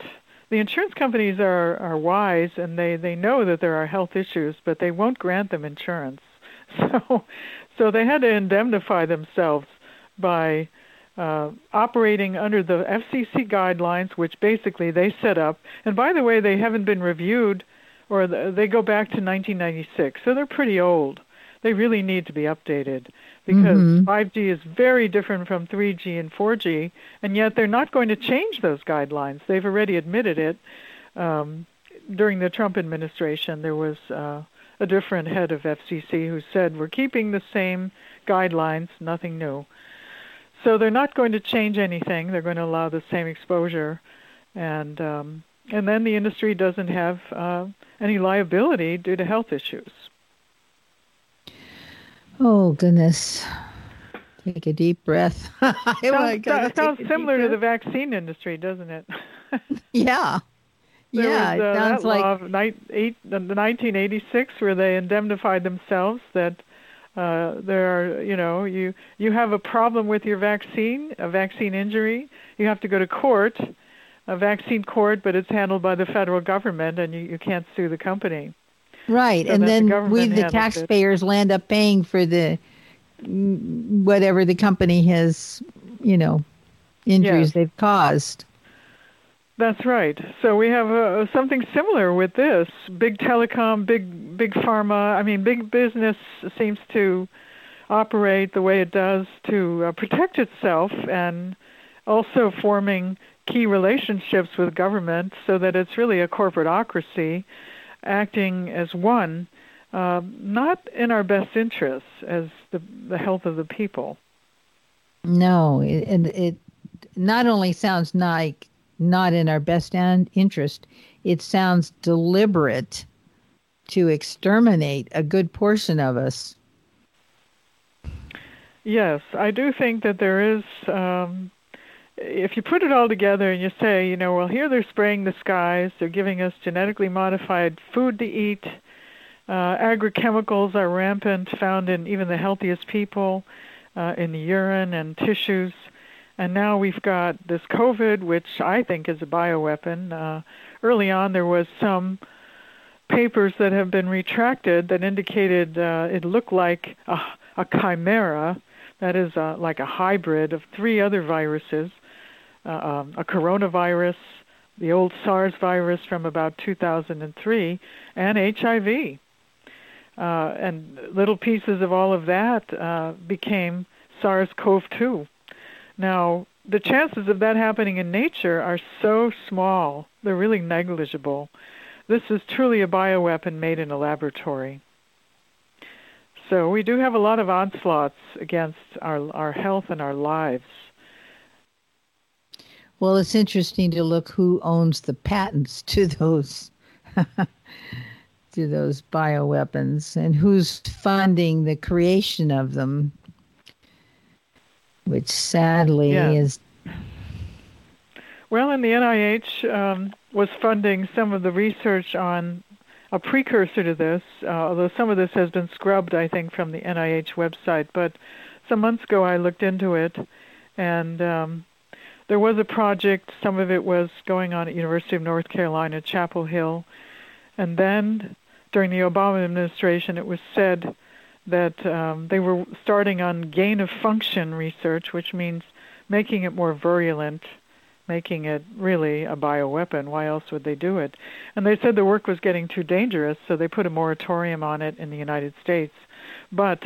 The insurance companies are, are wise and they, they know that there are health issues, but they won't grant them insurance. So, so they had to indemnify themselves by uh, operating under the FCC guidelines, which basically they set up. And by the way, they haven't been reviewed, or the, they go back to 1996, so they're pretty old. They really need to be updated because Mhm. 5G is very different from 3G and 4G, and yet they're not going to change those guidelines. They've already admitted it. Um, during the Trump administration, there was uh, a different head of FCC who said, We're keeping the same guidelines, nothing new. So they're not going to change anything. They're going to allow the same exposure, and um, and then the industry doesn't have uh, any liability due to health issues. Oh goodness. Take a deep breath. Oh, sounds, sounds deep similar to the vaccine industry, doesn't it? Yeah. There yeah, was, uh, it sounds that like law ni- eight, the 1986 where they indemnified themselves that uh, there are, you know, you you have a problem with your vaccine, a vaccine injury, you have to go to court, a vaccine court, but it's handled by the federal government, and you, you can't sue the company. Right, so and that the then we the it. taxpayers will end up paying for the mm, whatever the company has, you know, injuries Yes. they've caused. That's right. So we have uh, something similar with this. Big telecom, big big pharma. I mean, big business seems to operate the way it does to uh, protect itself, and also forming key relationships with government, so that it's really a corporateocracy acting as one, uh, not in our best interests as the the health of the people. No, it, and it not only sounds like not in our best interest, it sounds deliberate to exterminate a good portion of us. Yes, I do think that there is. Um, if you put it all together and you say, you know, well, here they're spraying the skies, they're giving us genetically modified food to eat, uh, agrochemicals are rampant, found in even the healthiest people, uh, in the urine and tissues. And now we've got this COVID, which I think is a bioweapon. Uh, early on, there was some papers that have been retracted that indicated uh, it looked like a, a chimera, that is uh, like a hybrid of three other viruses, uh, um, a coronavirus, the old SARS virus from about 2003, and HIV. Uh, and little pieces of all of that uh, became SARS-CoV-2. Now, the chances of that happening in nature are so small; they're really negligible. This is truly a bioweapon made in a laboratory. So we do have a lot of onslaughts against our our health and our lives. Well, it's interesting to look who owns the patents to those to those bioweapons and who's funding the creation of them, which sadly Yeah. is Well, and the NIH um, was funding some of the research on a precursor to this, uh, although some of this has been scrubbed, I think, from the NIH website. But some months ago, I looked into it, and um, there was a project. Some of it was going on at University of North Carolina, Chapel Hill, and then during the Obama administration, it was said that um, they were starting on gain of function research, which means making it more virulent, making it really a bioweapon. Why else would they do it? And they said the work was getting too dangerous, so they put a moratorium on it in the United States. But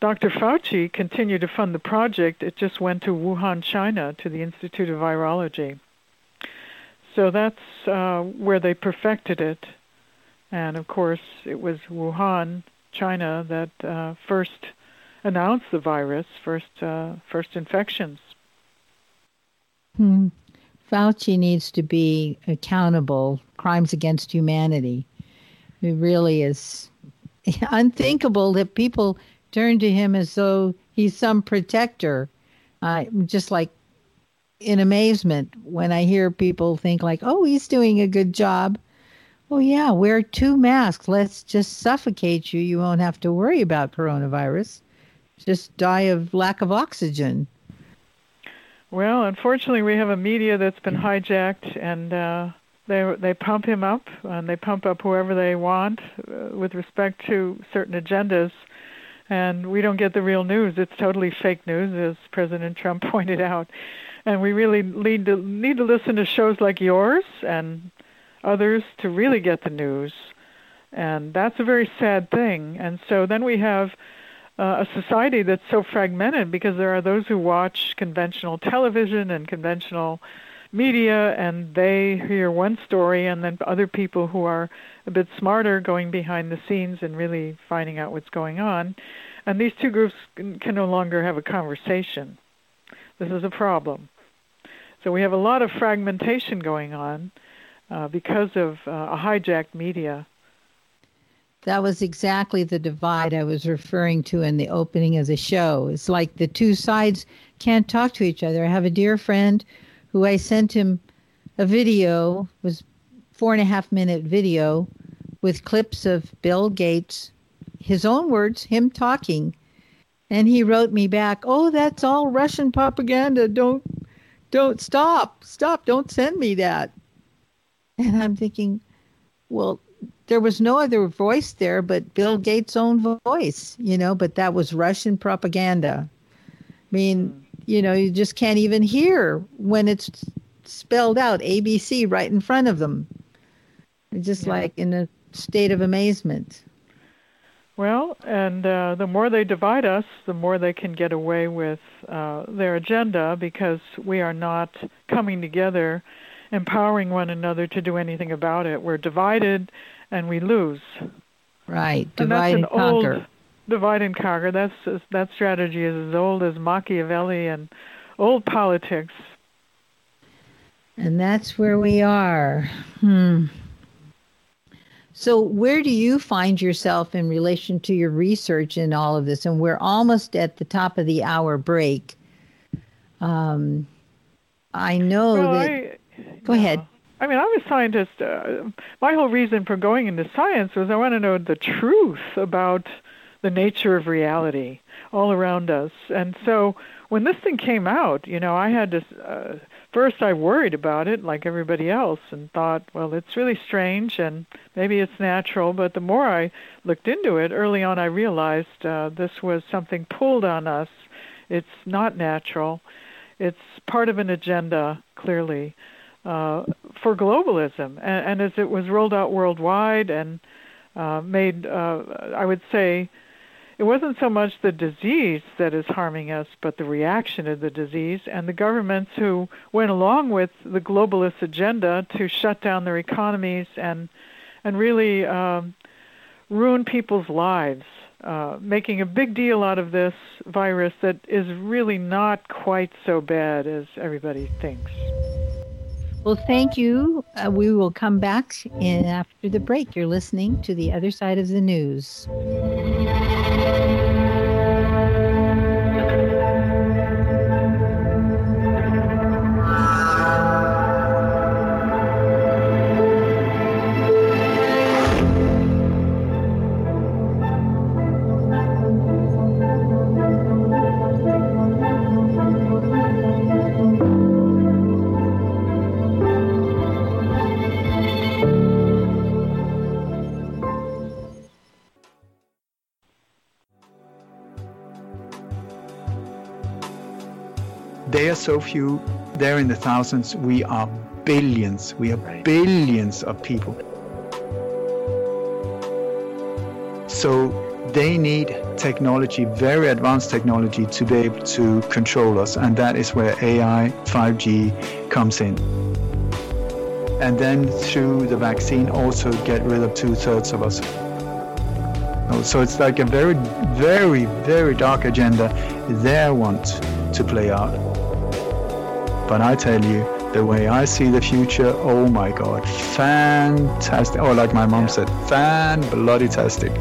Dr. Fauci continued to fund the project. It just went to Wuhan, China, to the Institute of Virology. So that's uh, where they perfected it. And of course, it was Wuhan, China, that uh, first announced the virus, first uh, first infections. Hmm. Fauci needs to be accountable. Crimes against humanity. It really is unthinkable that people turn to him as though he's some protector. Uh, just like in amazement when I hear people think like, "Oh, he's doing a good job." Well, yeah, wear two masks. Let's just suffocate you. You won't have to worry about coronavirus. Just die of lack of oxygen. Well, unfortunately, we have a media that's been hijacked, and uh, they they pump him up, and they pump up whoever they want uh, with respect to certain agendas, and we don't get the real news. It's totally fake news, as President Trump pointed out, and we really need to need to listen to shows like yours and others to really get the news. And that's a very sad thing. And so then we have uh, a society that's so fragmented because there are those who watch conventional television and conventional media and they hear one story and then other people who are a bit smarter going behind the scenes and really finding out what's going on and these two groups can no longer have a conversation this is a problem so we have a lot of fragmentation going on uh, because of uh, a hijacked media. That was exactly the divide I was referring to in the opening of the show. It's like the two sides can't talk to each other. I have a dear friend who I sent him a video, was four and a half minute video with clips of Bill Gates, his own words, him talking. And he wrote me back, "Oh, that's all Russian propaganda. Don't don't stop. Stop. Don't send me that." And I'm thinking, well, there was no other voice there but Bill Gates' own voice, you know, but that was Russian propaganda. I mean, hmm. You know, you just can't even hear when it's spelled out ABC right in front of them. Just yeah. like in a state of amazement. Well, and uh, the more they divide us, the more they can get away with uh, their agenda because we are not coming together empowering one another to do anything about it. We're divided and we lose. Right, divide and, and conquer. Old, divide and conquer. That's that strategy is as old as Machiavelli and old politics. And that's where we are. Hmm. So, where do you find yourself in relation to your research in all of this? And we're almost at the top of the hour break. Um, I know well, that. I, Go ahead. I mean, I'm a scientist. Uh, my whole reason for going into science was I want to know the truth about the nature of reality all around us. And so when this thing came out, you know, I had to. Uh, first, I worried about it like everybody else and thought, well, it's really strange and maybe it's natural. But the more I looked into it, early on, I realized uh, this was something pulled on us. It's not natural. It's part of an agenda, clearly uh, for globalism. And, and, as it was rolled out worldwide and uh, made, uh, I would say, it wasn't so much the disease that is harming us, but the reaction to the disease and the governments who went along with the globalist agenda to shut down their economies and and really um, ruin people's lives, uh, making a big deal out of this virus that is really not quite so bad as everybody thinks. Well, thank you. Uh, we will come back in after the break. You're listening to the other side of the news. So few, they're in the thousands. We are billions. We are right. billions of people. So they need technology, very advanced technology, to be able to control us. And that is where AI, 5G comes in. And then through the vaccine, also get rid of two thirds of us. So it's like a very, very, very dark agenda they want to play out. But I tell you, the way I see the future, oh my God, fantastic. Oh, like my mom said, fan bloody tastic.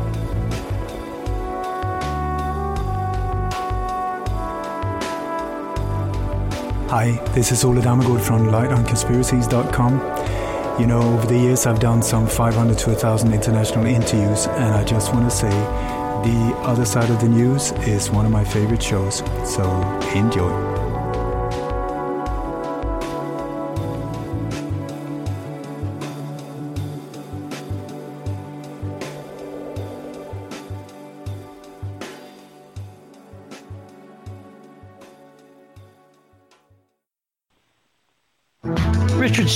Hi, this is Ole Dammegård from lightonconspiracies.com. You know, over the years I've done some 500 to 1,000 international interviews, and I just want to say the other side of the news is one of my favorite shows, so enjoy.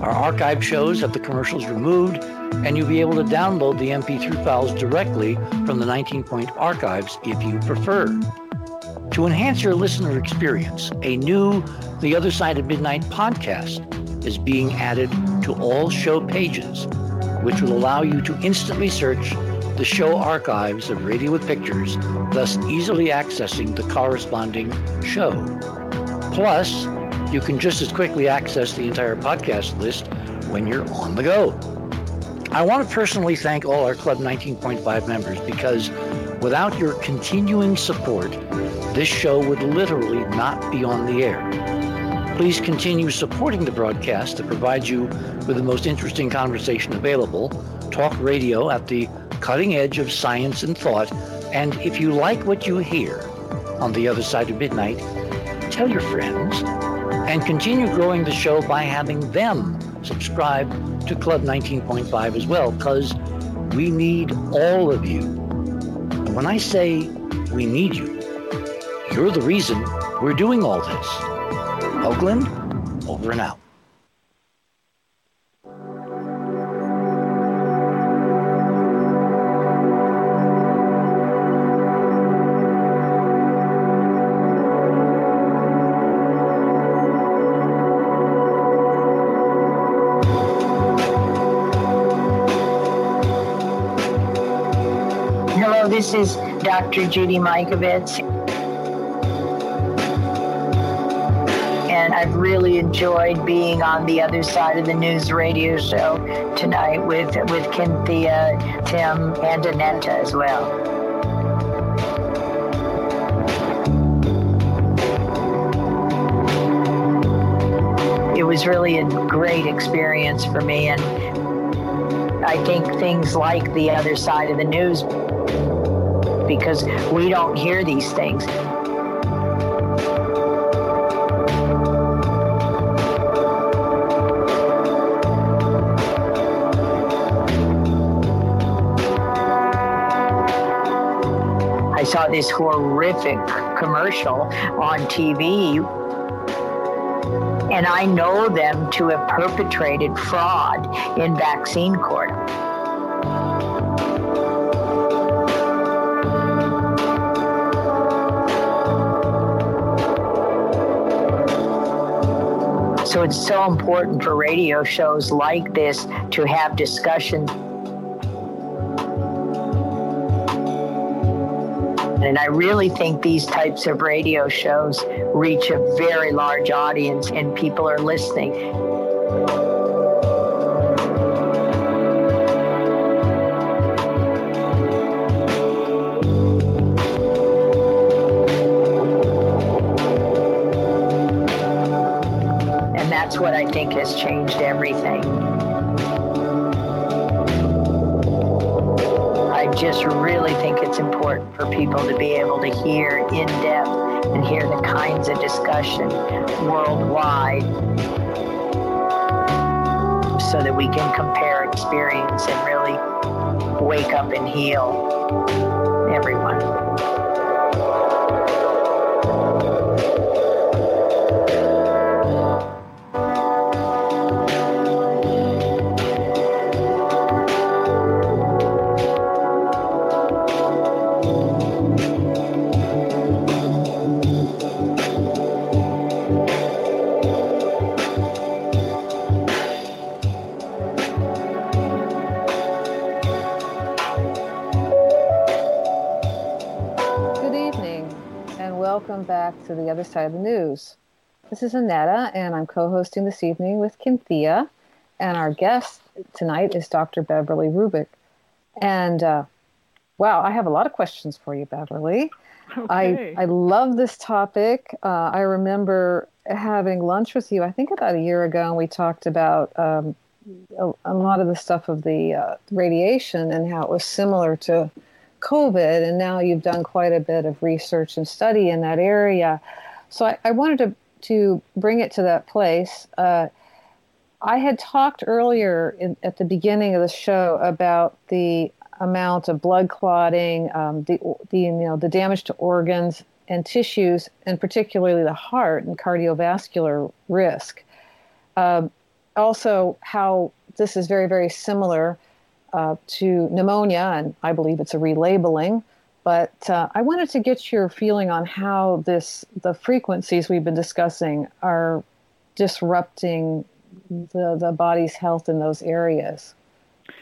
Our archive shows have the commercials removed and you'll be able to download the MP3 files directly from the 19 Point archives if you prefer. To enhance your listener experience, a new The Other Side of Midnight podcast is being added to all show pages, which will allow you to instantly search the show archives of Radio with Pictures, thus easily accessing the corresponding show. Plus, you can just as quickly access the entire podcast list when you're on the go. I want to personally thank all our Club 19.5 members because without your continuing support, this show would literally not be on the air. Please continue supporting the broadcast that provides you with the most interesting conversation available, talk radio at the cutting edge of science and thought, and if you like what you hear on the other side of midnight, tell your friends and continue growing the show by having them subscribe to Club 19.5 as well, because we need all of you. And when I say we need you, you're the reason we're doing all this. Hoagland, over and out. This is Dr. Judy Mikovits. And I've really enjoyed being on the other side of the news radio show tonight with, with Cynthia, Tim, and Aneta as well. It was really a great experience for me. And I think things like the other side of the news because we don't hear these things. I saw this horrific commercial on TV and I know them to have perpetrated fraud in vaccine court. So it's so important for radio shows like this to have discussions. And I really think these types of radio shows reach a very large audience and people are listening. I think has changed everything. I just really think it's important for people to be able to hear in depth and hear the kinds of discussion worldwide so that we can compare experience and really wake up and heal everyone. Other side of the news. This is Annetta, and I'm co hosting this evening with Cynthia. And our guest tonight is Dr. Beverly Rubik. And uh, wow, I have a lot of questions for you, Beverly. Okay. I, I love this topic. Uh, I remember having lunch with you, I think about a year ago, and we talked about um, a, a lot of the stuff of the uh, radiation and how it was similar to COVID. And now you've done quite a bit of research and study in that area. So I, I wanted to, to bring it to that place. Uh, I had talked earlier in, at the beginning of the show about the amount of blood clotting, um, the, the you know the damage to organs and tissues, and particularly the heart and cardiovascular risk. Um, also, how this is very very similar uh, to pneumonia, and I believe it's a relabeling. But uh, I wanted to get your feeling on how this the frequencies we've been discussing are disrupting the the body's health in those areas.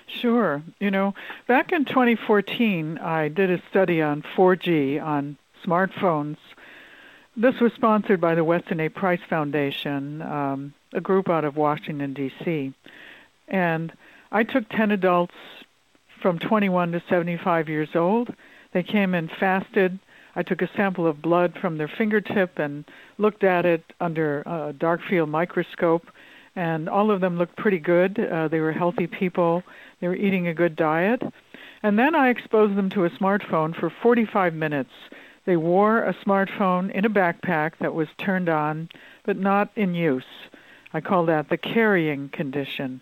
Sure. You know, back in 2014, I did a study on 4G on smartphones. This was sponsored by the Weston A. Price Foundation, um, a group out of Washington, D.C. And I took 10 adults from 21 to 75 years old. They came in fasted. I took a sample of blood from their fingertip and looked at it under a dark field microscope and all of them looked pretty good. Uh, they were healthy people. They were eating a good diet. And then I exposed them to a smartphone for 45 minutes. They wore a smartphone in a backpack that was turned on, but not in use. I call that the carrying condition.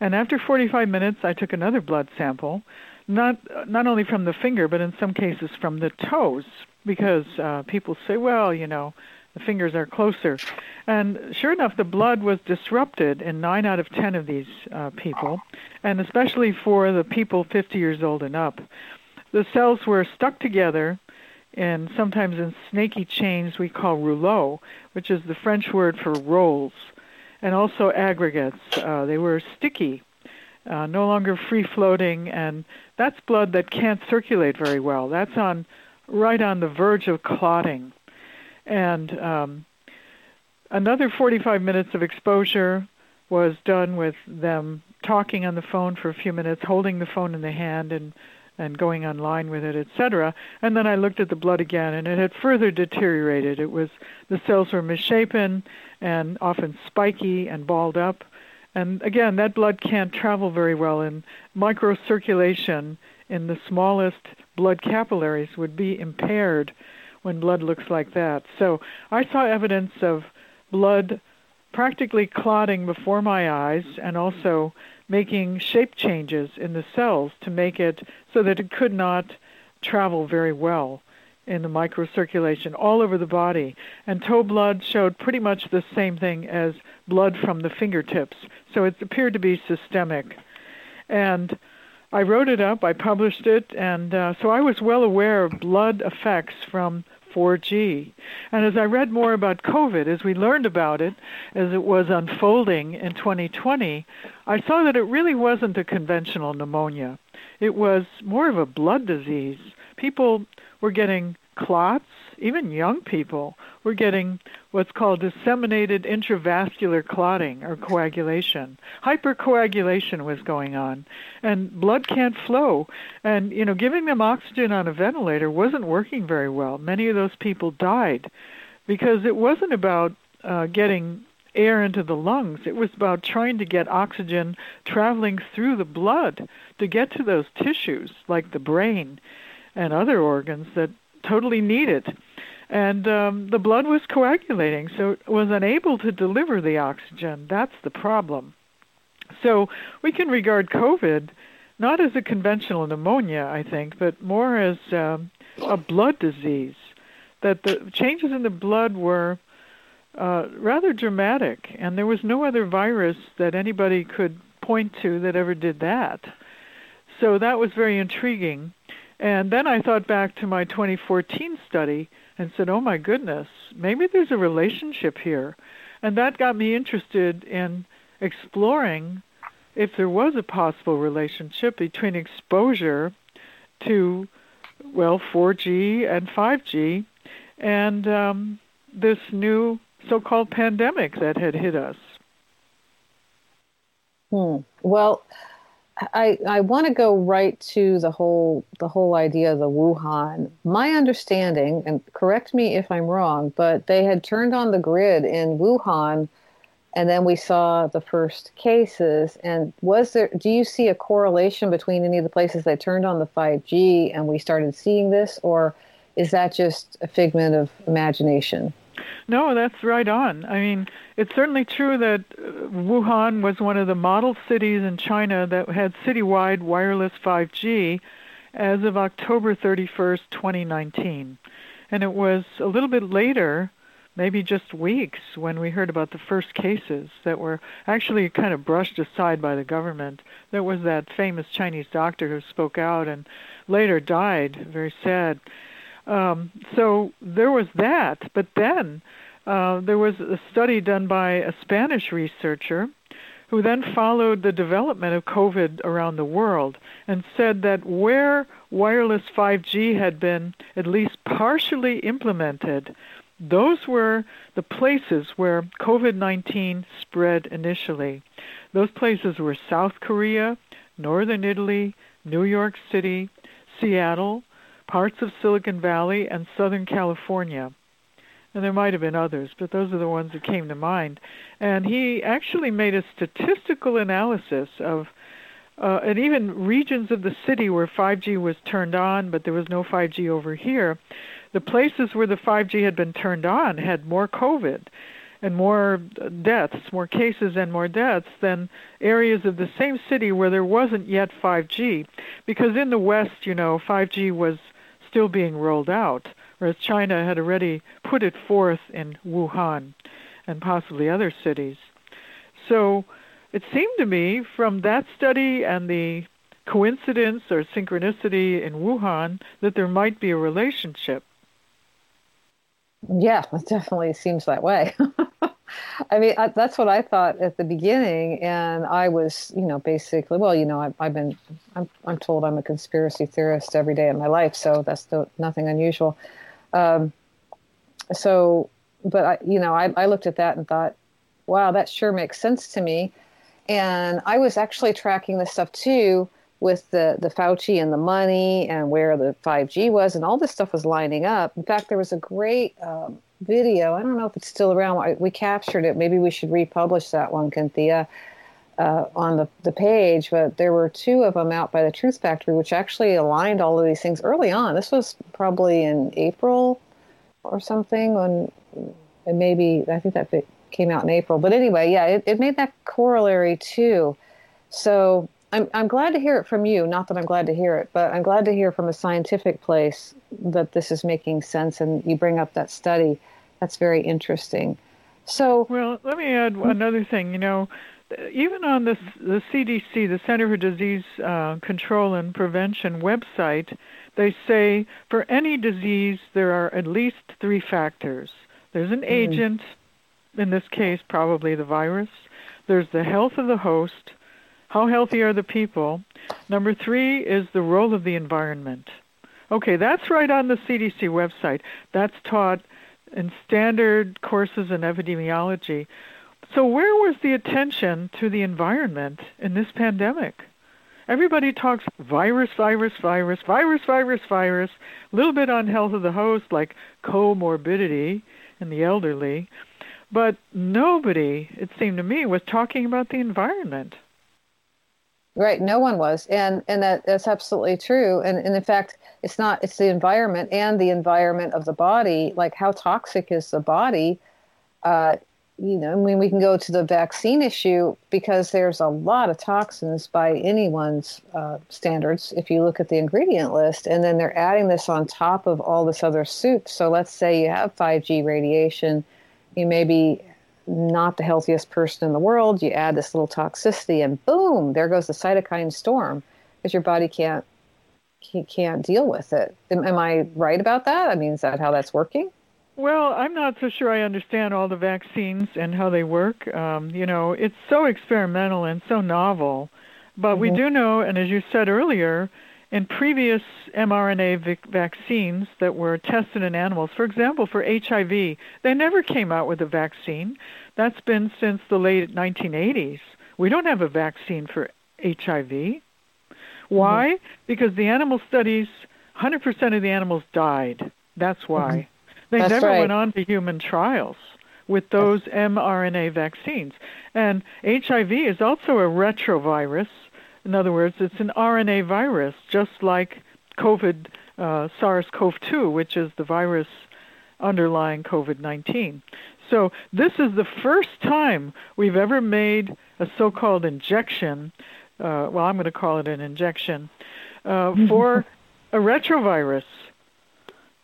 And after 45 minutes, I took another blood sample, not not only from the finger, but in some cases from the toes, because uh, people say, well, you know, the fingers are closer. And sure enough, the blood was disrupted in 9 out of 10 of these uh, people, and especially for the people 50 years old and up. The cells were stuck together and sometimes in snaky chains we call rouleaux, which is the French word for rolls, and also aggregates. Uh, they were sticky, uh, no longer free floating, and that's blood that can't circulate very well. That's on right on the verge of clotting. And um, another 45 minutes of exposure was done with them talking on the phone for a few minutes, holding the phone in the hand and and going online with it, etc. And then I looked at the blood again, and it had further deteriorated. It was the cells were misshapen and often spiky and balled up. And again, that blood can't travel very well, and microcirculation in the smallest blood capillaries would be impaired when blood looks like that. So I saw evidence of blood practically clotting before my eyes and also making shape changes in the cells to make it so that it could not travel very well in the microcirculation all over the body. And toe blood showed pretty much the same thing as blood from the fingertips. So it appeared to be systemic. And I wrote it up, I published it, and uh, so I was well aware of blood effects from 4G. And as I read more about COVID, as we learned about it, as it was unfolding in 2020, I saw that it really wasn't a conventional pneumonia. It was more of a blood disease. People were getting clots, even young people were getting what's called disseminated intravascular clotting or coagulation. Hypercoagulation was going on, and blood can't flow. And, you know, giving them oxygen on a ventilator wasn't working very well. Many of those people died because it wasn't about uh, getting air into the lungs. It was about trying to get oxygen traveling through the blood to get to those tissues like the brain and other organs that totally need it. And um, the blood was coagulating, so it was unable to deliver the oxygen. That's the problem. So we can regard COVID not as a conventional pneumonia, I think, but more as um, a blood disease. That the changes in the blood were uh, rather dramatic, and there was no other virus that anybody could point to that ever did that. So that was very intriguing. And then I thought back to my 2014 study and said, oh my goodness, maybe there's a relationship here. And that got me interested in exploring if there was a possible relationship between exposure to, well, 4G and 5G and um, this new so called pandemic that had hit us. Hmm. Well, I, I want to go right to the whole the whole idea of the Wuhan. My understanding, and correct me if I'm wrong, but they had turned on the grid in Wuhan, and then we saw the first cases. And was there? Do you see a correlation between any of the places that turned on the 5G and we started seeing this, or is that just a figment of imagination? No, that's right on. I mean, it's certainly true that uh, Wuhan was one of the model cities in China that had citywide wireless 5G as of October 31st, 2019. And it was a little bit later, maybe just weeks, when we heard about the first cases that were actually kind of brushed aside by the government. There was that famous Chinese doctor who spoke out and later died, very sad. Um, so there was that, but then uh, there was a study done by a Spanish researcher who then followed the development of COVID around the world and said that where wireless 5G had been at least partially implemented, those were the places where COVID 19 spread initially. Those places were South Korea, Northern Italy, New York City, Seattle, parts of Silicon Valley, and Southern California. And there might have been others, but those are the ones that came to mind. And he actually made a statistical analysis of, uh, and even regions of the city where 5G was turned on, but there was no 5G over here. The places where the 5G had been turned on had more COVID and more deaths, more cases and more deaths than areas of the same city where there wasn't yet 5G. Because in the West, you know, 5G was still being rolled out, whereas China had already put it forth in Wuhan and possibly other cities. So it seemed to me from that study and the coincidence or synchronicity in Wuhan that there might be a relationship. Yeah, it definitely seems that way. I mean, I, that's what I thought at the beginning, and I was, you know, basically, well, you know, I, I've been, I'm, I'm told I'm a conspiracy theorist every day of my life, so that's no, nothing unusual. Um, so, but I, you know, I, I looked at that and thought, wow, that sure makes sense to me. And I was actually tracking this stuff too with the, the Fauci and the money and where the 5G was, and all this stuff was lining up. In fact, there was a great um, video. I don't know if it's still around. We captured it. Maybe we should republish that one, Cynthia, uh, on the, the page. But there were two of them out by the Truth Factory, which actually aligned all of these things early on. This was probably in April or something, when and maybe I think that came out in April. But anyway, yeah, it, it made that corollary too. So I'm I'm glad to hear it from you. Not that I'm glad to hear it, but I'm glad to hear from a scientific place that this is making sense. And you bring up that study that's very interesting. So, well, let me add another thing. You know, even on the the CDC, the Center for Disease uh, Control and Prevention website, they say for any disease there are at least three factors. There's an mm-hmm. agent, in this case probably the virus. There's the health of the host. How healthy are the people? Number three is the role of the environment. Okay, that's right on the CDC website. That's taught in standard courses in epidemiology. So, where was the attention to the environment in this pandemic? Everybody talks virus, virus, virus, virus, virus, virus, a little bit on health of the host, like comorbidity in the elderly, but nobody, it seemed to me, was talking about the environment. Right, no one was, and and that that's absolutely true. And, and in fact, it's not it's the environment and the environment of the body. Like how toxic is the body? Uh, you know, I mean, we can go to the vaccine issue because there's a lot of toxins by anyone's uh, standards. If you look at the ingredient list, and then they're adding this on top of all this other soup. So let's say you have 5G radiation, you may be not the healthiest person in the world. You add this little toxicity, and boom, there goes the cytokine storm because your body can't can't deal with it. Am, am, I right about that? I mean, is that how that's working? Well, I'm not so sure I understand all the vaccines and how they work. Um, you know, it's so experimental and so novel. But mm-hmm. we do know, and as you said earlier, in previous mRNA vic- vaccines that were tested in animals, for example, for HIV, they never came out with a vaccine. That's been since the late 1980s. We don't have a vaccine for HIV. Why? Mm-hmm. Because the animal studies, 100% of the animals died. That's why. Mm-hmm. They That's never right. went on to human trials with those mRNA vaccines. And HIV is also a retrovirus in other words, it's an RNA virus, just like COVID, uh, SARS-CoV-2, which is the virus underlying COVID-19. So this is the first time we've ever made a so-called injection. Uh, well, I'm going to call it an injection uh, for a retrovirus.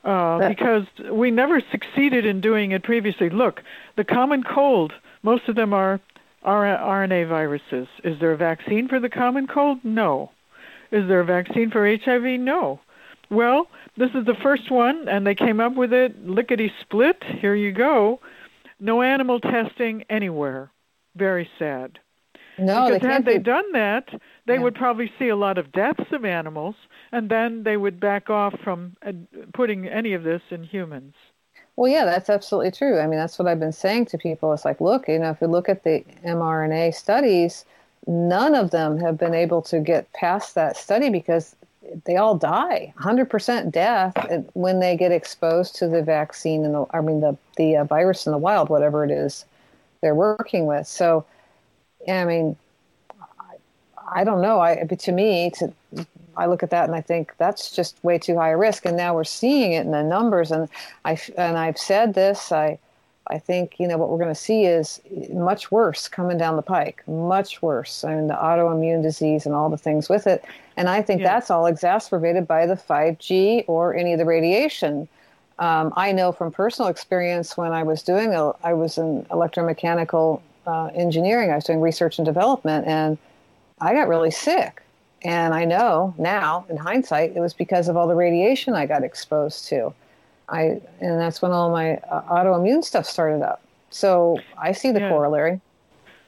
Uh, because we never succeeded in doing it previously. Look, the common cold, most of them are RNA viruses. Is there a vaccine for the common cold? No. Is there a vaccine for HIV? No. Well, this is the first one, and they came up with it lickety split. Here you go. No animal testing anywhere. Very sad. No, because they had they done that, they yeah. would probably see a lot of deaths of animals, and then they would back off from uh, putting any of this in humans. Well, yeah, that's absolutely true. I mean, that's what I've been saying to people. It's like, look, you know, if you look at the mRNA studies, none of them have been able to get past that study because they all die 100% death when they get exposed to the vaccine and the i mean the the uh, virus in the wild whatever it is they're working with so i mean i, I don't know i to me to I look at that and I think that's just way too high a risk. And now we're seeing it in the numbers. And I and I've said this. I I think you know what we're going to see is much worse coming down the pike. Much worse. I mean the autoimmune disease and all the things with it. And I think yeah. that's all exacerbated by the 5G or any of the radiation. Um, I know from personal experience when I was doing a, I was in electromechanical uh, engineering. I was doing research and development, and I got really sick and I know now, in hindsight, it was because of all the radiation I got exposed to. I and that's when all my uh, autoimmune stuff started up. So I see the yeah. corollary.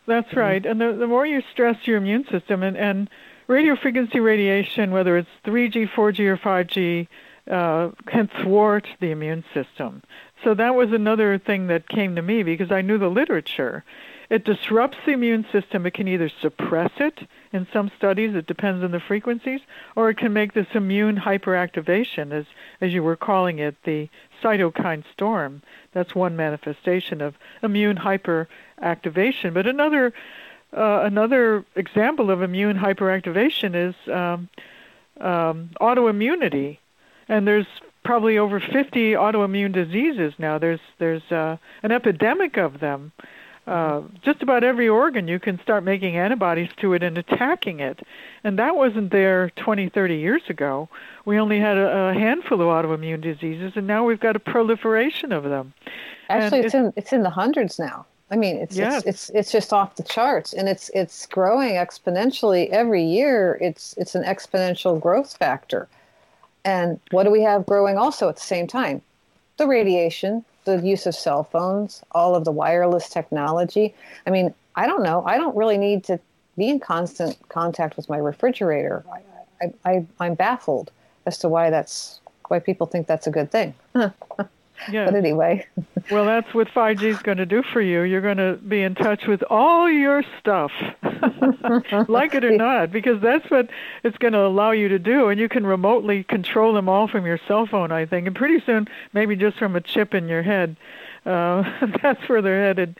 That's mm-hmm. right. And the, the more you stress your immune system, and, and radio frequency radiation, whether it's 3G, 4G, or 5G, uh, can thwart the immune system. So that was another thing that came to me because I knew the literature. It disrupts the immune system. It can either suppress it in some studies, it depends on the frequencies, or it can make this immune hyperactivation, as, as you were calling it, the cytokine storm. That's one manifestation of immune hyperactivation. But another, uh, another example of immune hyperactivation is um, um, autoimmunity. And there's probably over 50 autoimmune diseases now. There's, there's uh, an epidemic of them uh, just about every organ you can start making antibodies to it and attacking it. And that wasn't there 20, 30 years ago. We only had a, a handful of autoimmune diseases, and now we've got a proliferation of them. Actually, it's, it's, in it's in the hundreds now. I mean, it's, Yes. it's it's it's just off the charts, and it's it's growing exponentially every year. It's it's an exponential growth factor. And what do we have growing also at the same time? The radiation, the use of cell phones, all of the wireless technology. I mean, I don't know. I don't really need to be in constant contact with my refrigerator. I, I, I I'm baffled as to why that's why people think that's a good thing. Yeah. But anyway. Well, that's what 5G is going to do for you. You're going to be in touch with all your stuff, like it or not, because that's what it's going to allow you to do. And you can remotely control them all from your cell phone, I think. And pretty soon, maybe just from a chip in your head. Uh, that's where they're headed.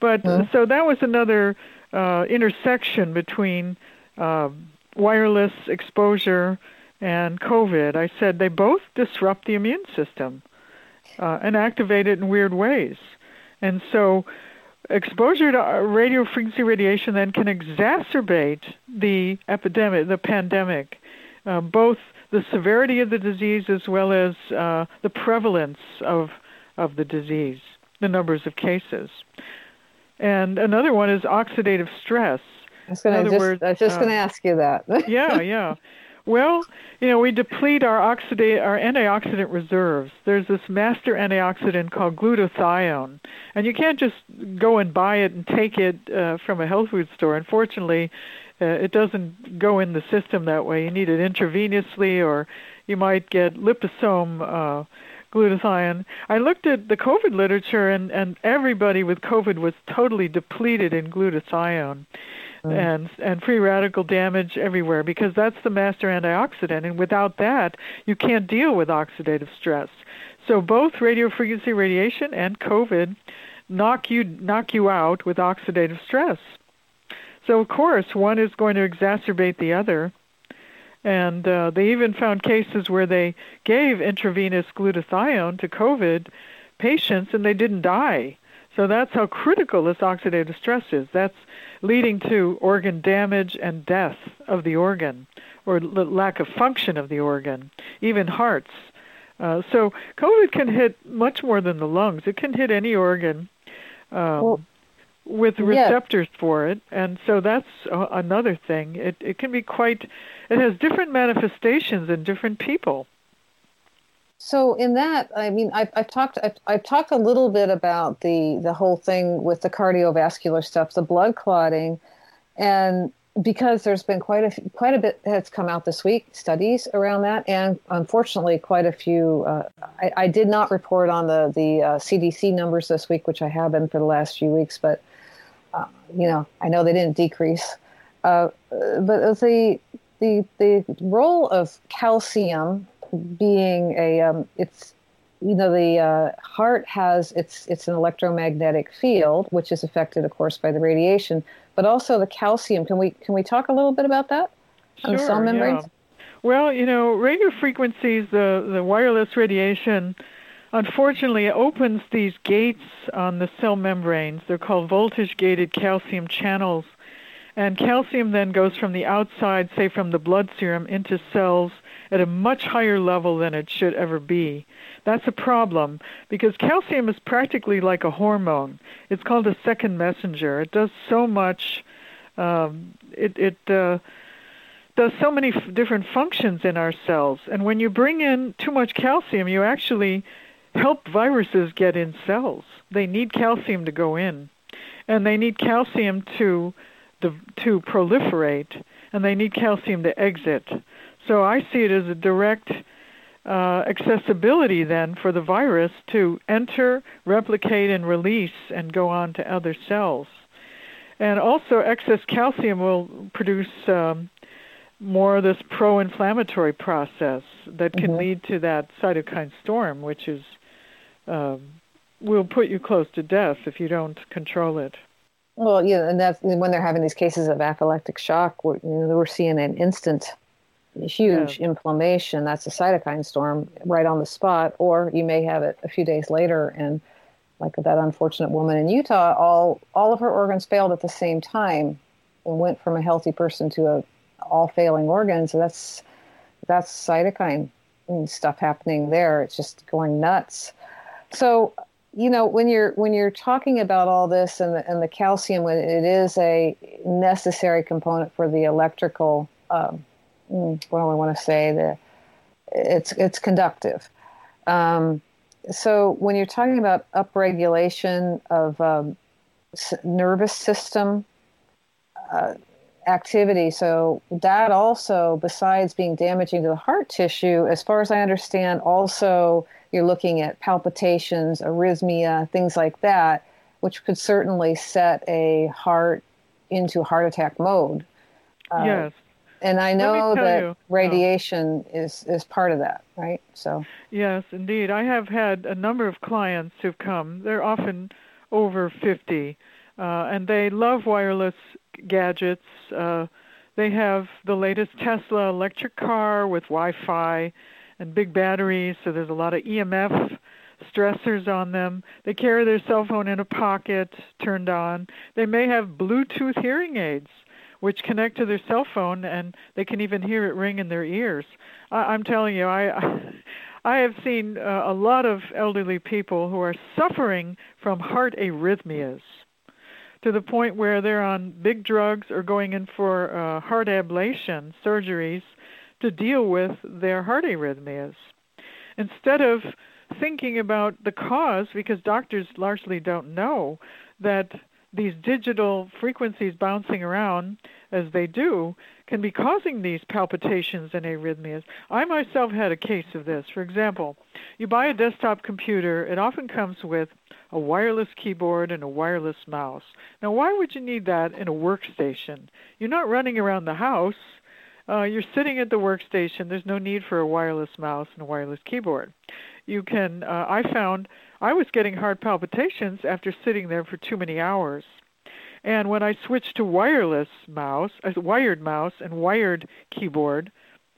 But so that was another uh, intersection between uh, wireless exposure and COVID. I said they both disrupt the immune system uh, and activate it in weird ways. And so, exposure to uh, radio frequency radiation then can exacerbate the epidemic, the pandemic, uh, both the severity of the disease as well as uh, the prevalence of of the disease, the numbers of cases. And another one is oxidative stress. I was, gonna just, words, I was just uh, going to ask you that. yeah, yeah. Well, you know, we deplete our oxidate our antioxidant reserves. There's this master antioxidant called glutathione, and you can't just go and buy it and take it uh, from a health food store. Unfortunately, uh, it doesn't go in the system that way. You need it intravenously, or you might get liposome uh, glutathione. I looked at the COVID literature, and and everybody with COVID was totally depleted in glutathione and and free radical damage everywhere because that's the master antioxidant and without that you can't deal with oxidative stress. So both radio frequency radiation and covid knock you knock you out with oxidative stress. So of course one is going to exacerbate the other. And uh, they even found cases where they gave intravenous glutathione to covid patients and they didn't die. So that's how critical this oxidative stress is. That's leading to organ damage and death of the organ, or l- lack of function of the organ, even hearts. Uh, so COVID can hit much more than the lungs. It can hit any organ um, Well, with yeah. receptors for it, and so that's another thing. It it can be quite. It has different manifestations in different people. So in that, I mean, I've, I've talked, I've, I've talked a little bit about the the whole thing with the cardiovascular stuff, the blood clotting, and because there's been quite a quite a bit that's come out this week, studies around that, and unfortunately, quite a few. Uh, I, I did not report on the the uh, CDC numbers this week, which I have been for the last few weeks, but uh, you know, I know they didn't decrease. Uh, but the the the role of calcium being a um, it's you know the uh, heart has it's it's an electromagnetic field which is affected of course by the radiation but also the calcium can we can we talk a little bit about that on the cell membranes yeah. Well, you know, radio frequencies, the the wireless radiation, unfortunately opens these gates on the cell membranes. They're called voltage gated calcium channels. And calcium then goes from the outside, say from the blood serum, into cells at a much higher level than it should ever be. That's a problem because calcium is practically like a hormone. It's called a second messenger. It does so much. Um, it it uh, does so many f- different functions in our cells. And when you bring in too much calcium, you actually help viruses get in cells. They need calcium to go in, and they need calcium to to, to proliferate, and they need calcium to exit. So I see it as a direct uh, accessibility then for the virus to enter, replicate, and release and go on to other cells. And also, excess calcium will produce um, more of this pro inflammatory process that can Mhm. lead to that cytokine storm, which is um, will put you close to death if you don't control it. Well yeah and that's when they're having these cases of anaphylactic shock we're, you know, we're seeing an instant huge inflammation. That's a cytokine storm right on the spot or you may have it a few days later. And like that unfortunate woman in Utah all all of her organs failed at the same time and went from a healthy person to a all failing organs. So that's that's cytokine stuff happening there. It's just going nuts. So you know when you're when you're talking about all this and the, and the calcium when it is a necessary component for the electrical um, mm, what do I want to say? The it's it's conductive. Um, so when you're talking about upregulation of um, nervous system uh, activity so that also besides being damaging to the heart tissue as far as I understand also you're looking at palpitations, arrhythmia, things like that, which could certainly set a heart into heart attack mode. Uh, yes. And I know that you, radiation is, is part of that, right? So Yes, indeed. I have had a number of clients who've come. They're often over 50, uh, and they love wireless gadgets. Uh, they have the latest Tesla electric car with Wi-Fi and big batteries, so there's a lot of EMF stressors on them. They carry their cell phone in a pocket, turned on. They may have Bluetooth hearing aids, which connect to their cell phone, and they can even hear it ring in their ears. I, am telling you, I. I have seen uh, a lot of elderly people who are suffering from heart arrhythmias to the point where they're on big drugs or going in for uh, heart ablation surgeries to deal with their heart arrhythmias. Instead of thinking about the cause, because doctors largely don't know that these digital frequencies bouncing around as they do can be causing these palpitations and arrhythmias. I myself had a case of this. For example, you buy a desktop computer, it often comes with a wireless keyboard and a wireless mouse. Now, why would you need that in a workstation? You're not running around the house uh, you're sitting at the workstation. There's no need for a wireless mouse and a wireless keyboard. You can. Uh, I found I was getting heart palpitations after sitting there for too many hours. And when I switched to wireless mouse, a wired mouse and wired keyboard,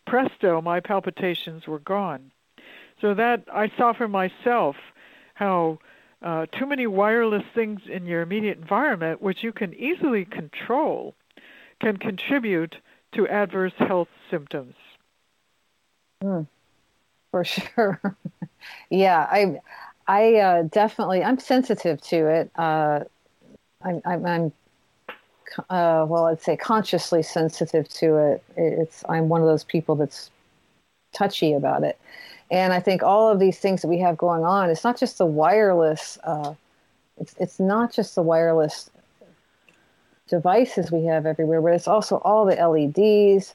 presto, my palpitations were gone. So that I saw for myself how uh, too many wireless things in your immediate environment, which you can easily control, can contribute to adverse health symptoms. Mm, for sure. yeah, I, I uh, definitely, I'm sensitive to it. Uh, I'm, I'm, I'm uh, well, I'd say consciously sensitive to it. It's, I'm one of those people that's touchy about it. And I think all of these things that we have going on, it's not just the wireless, uh, it's, it's not just the wireless devices we have everywhere, but it's also all the LEDs,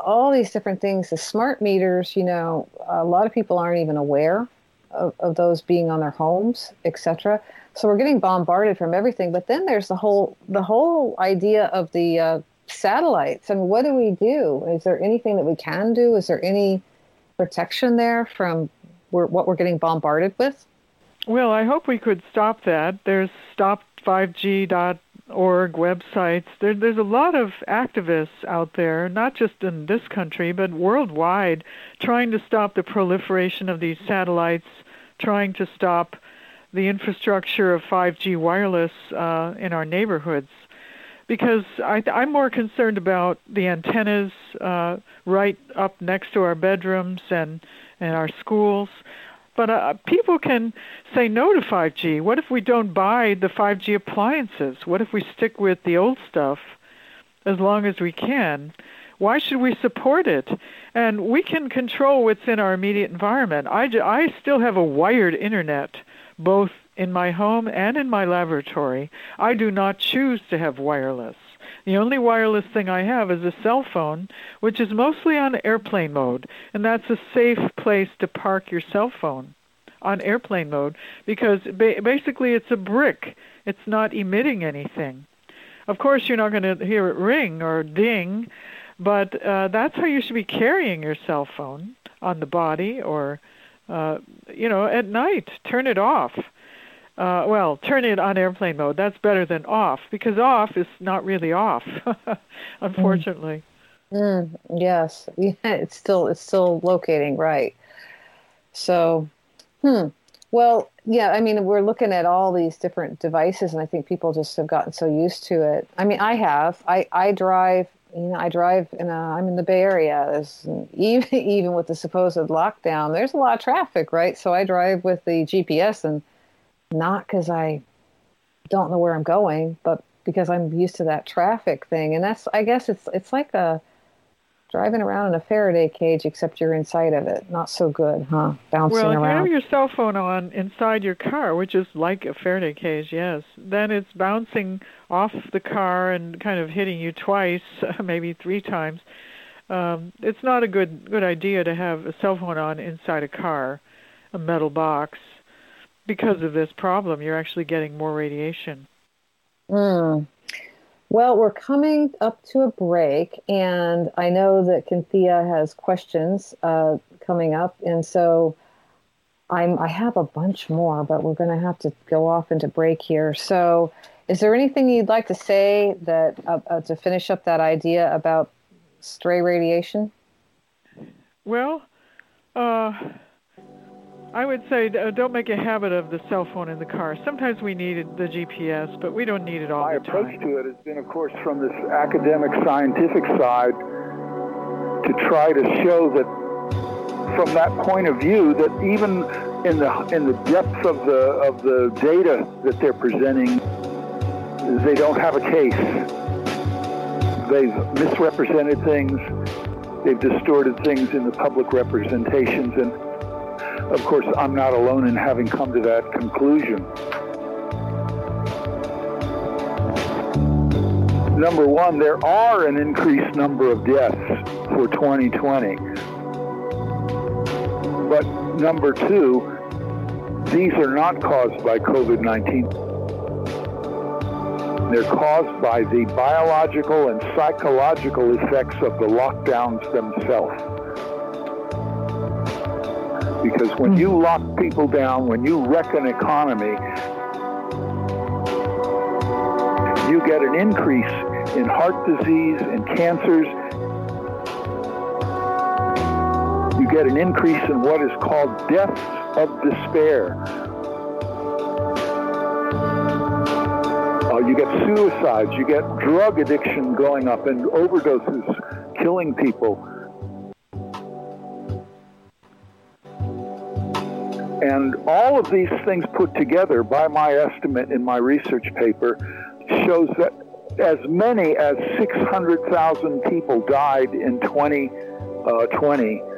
all these different things. The smart meters, you know, a lot of people aren't even aware of, of those being on their homes, etc. So we're getting bombarded from everything. But then there's the whole the whole idea of the uh, satellites. Mean, what do we do? Is there anything that we can do? Is there any protection there from what we're getting bombarded with? Well, I hope we could stop that. There's stop5g.org websites. There, there's a lot of activists out there, not just in this country, but worldwide, trying to stop the proliferation of these satellites, trying to stop the infrastructure of 5G wireless uh, in our neighborhoods. Because I, I'm more concerned about the antennas uh, right up next to our bedrooms and, and our schools. But uh, people can say no to 5G. What if we don't buy the 5G appliances? What if we stick with the old stuff as long as we can? Why should we support it? And we can control what's in our immediate environment. I, I still have a wired internet, both in my home and in my laboratory. I do not choose to have wireless. The only wireless thing I have is a cell phone, which is mostly on airplane mode, and that's a safe place to park your cell phone on airplane mode because ba- basically it's a brick. It's not emitting anything. Of course, you're not going to hear it ring or ding, but uh, that's how you should be carrying your cell phone on the body or, uh, you know, at night. Turn it off uh, well, turn it on airplane mode. That's better than off because off is not really off, unfortunately. Mm. Mm, yes, yeah, it's still it's still locating right. So, hmm. Well, yeah. I mean, we're looking at all these different devices, and I think people just have gotten so used to it. I mean, I have. I I drive. You know, I drive in a, I'm in the Bay Area. There's, even even with the supposed lockdown, there's a lot of traffic, right? So I drive with the GPS and not because I don't know where I'm going, but because I'm used to that traffic thing. And that's, I guess it's, it's like a driving around in a Faraday cage, except you're inside of it. Not so good, huh? Bouncing well, if around. you have your cell phone on inside your car, which is like a Faraday cage, yes, then it's bouncing off the car and kind of hitting you twice, maybe three times. Um, it's not a good good idea to have a cell phone on inside a car, a metal box, because of this problem. You're actually getting more radiation. Mm. Well, we're coming up to a break, and I know that Cynthia has questions uh, coming up, and so I'm I have a bunch more, but we're going to have to go off into break here. So, is there anything you'd like to say that uh, uh, to finish up that idea about stray radiation? Well, uh, I would say uh, don't make a habit of the cell phone in the car. Sometimes we need the GPS, but we don't need it all My the time. My approach to it has been, of course, from this academic scientific side to try to show that from that point of view that even in the in the depth of the of the data that they're presenting, they don't have a case. They've misrepresented things. They've distorted things in the public representations, and of course, I'm not alone in having come to that conclusion. Number one, there are an increased number of deaths for 2020. But number two, these are not caused by COVID 19. They're caused by the biological and psychological effects of the lockdowns themselves. Because when you lock people down, when you wreck an economy, you get an increase in heart disease and cancers. You get an increase in what is called deaths of despair. Uh, you get suicides, you get drug addiction going up and overdoses killing people. And all of these things put together, by my estimate in my research paper, shows that as many as 600,000 people died in 2020 uh,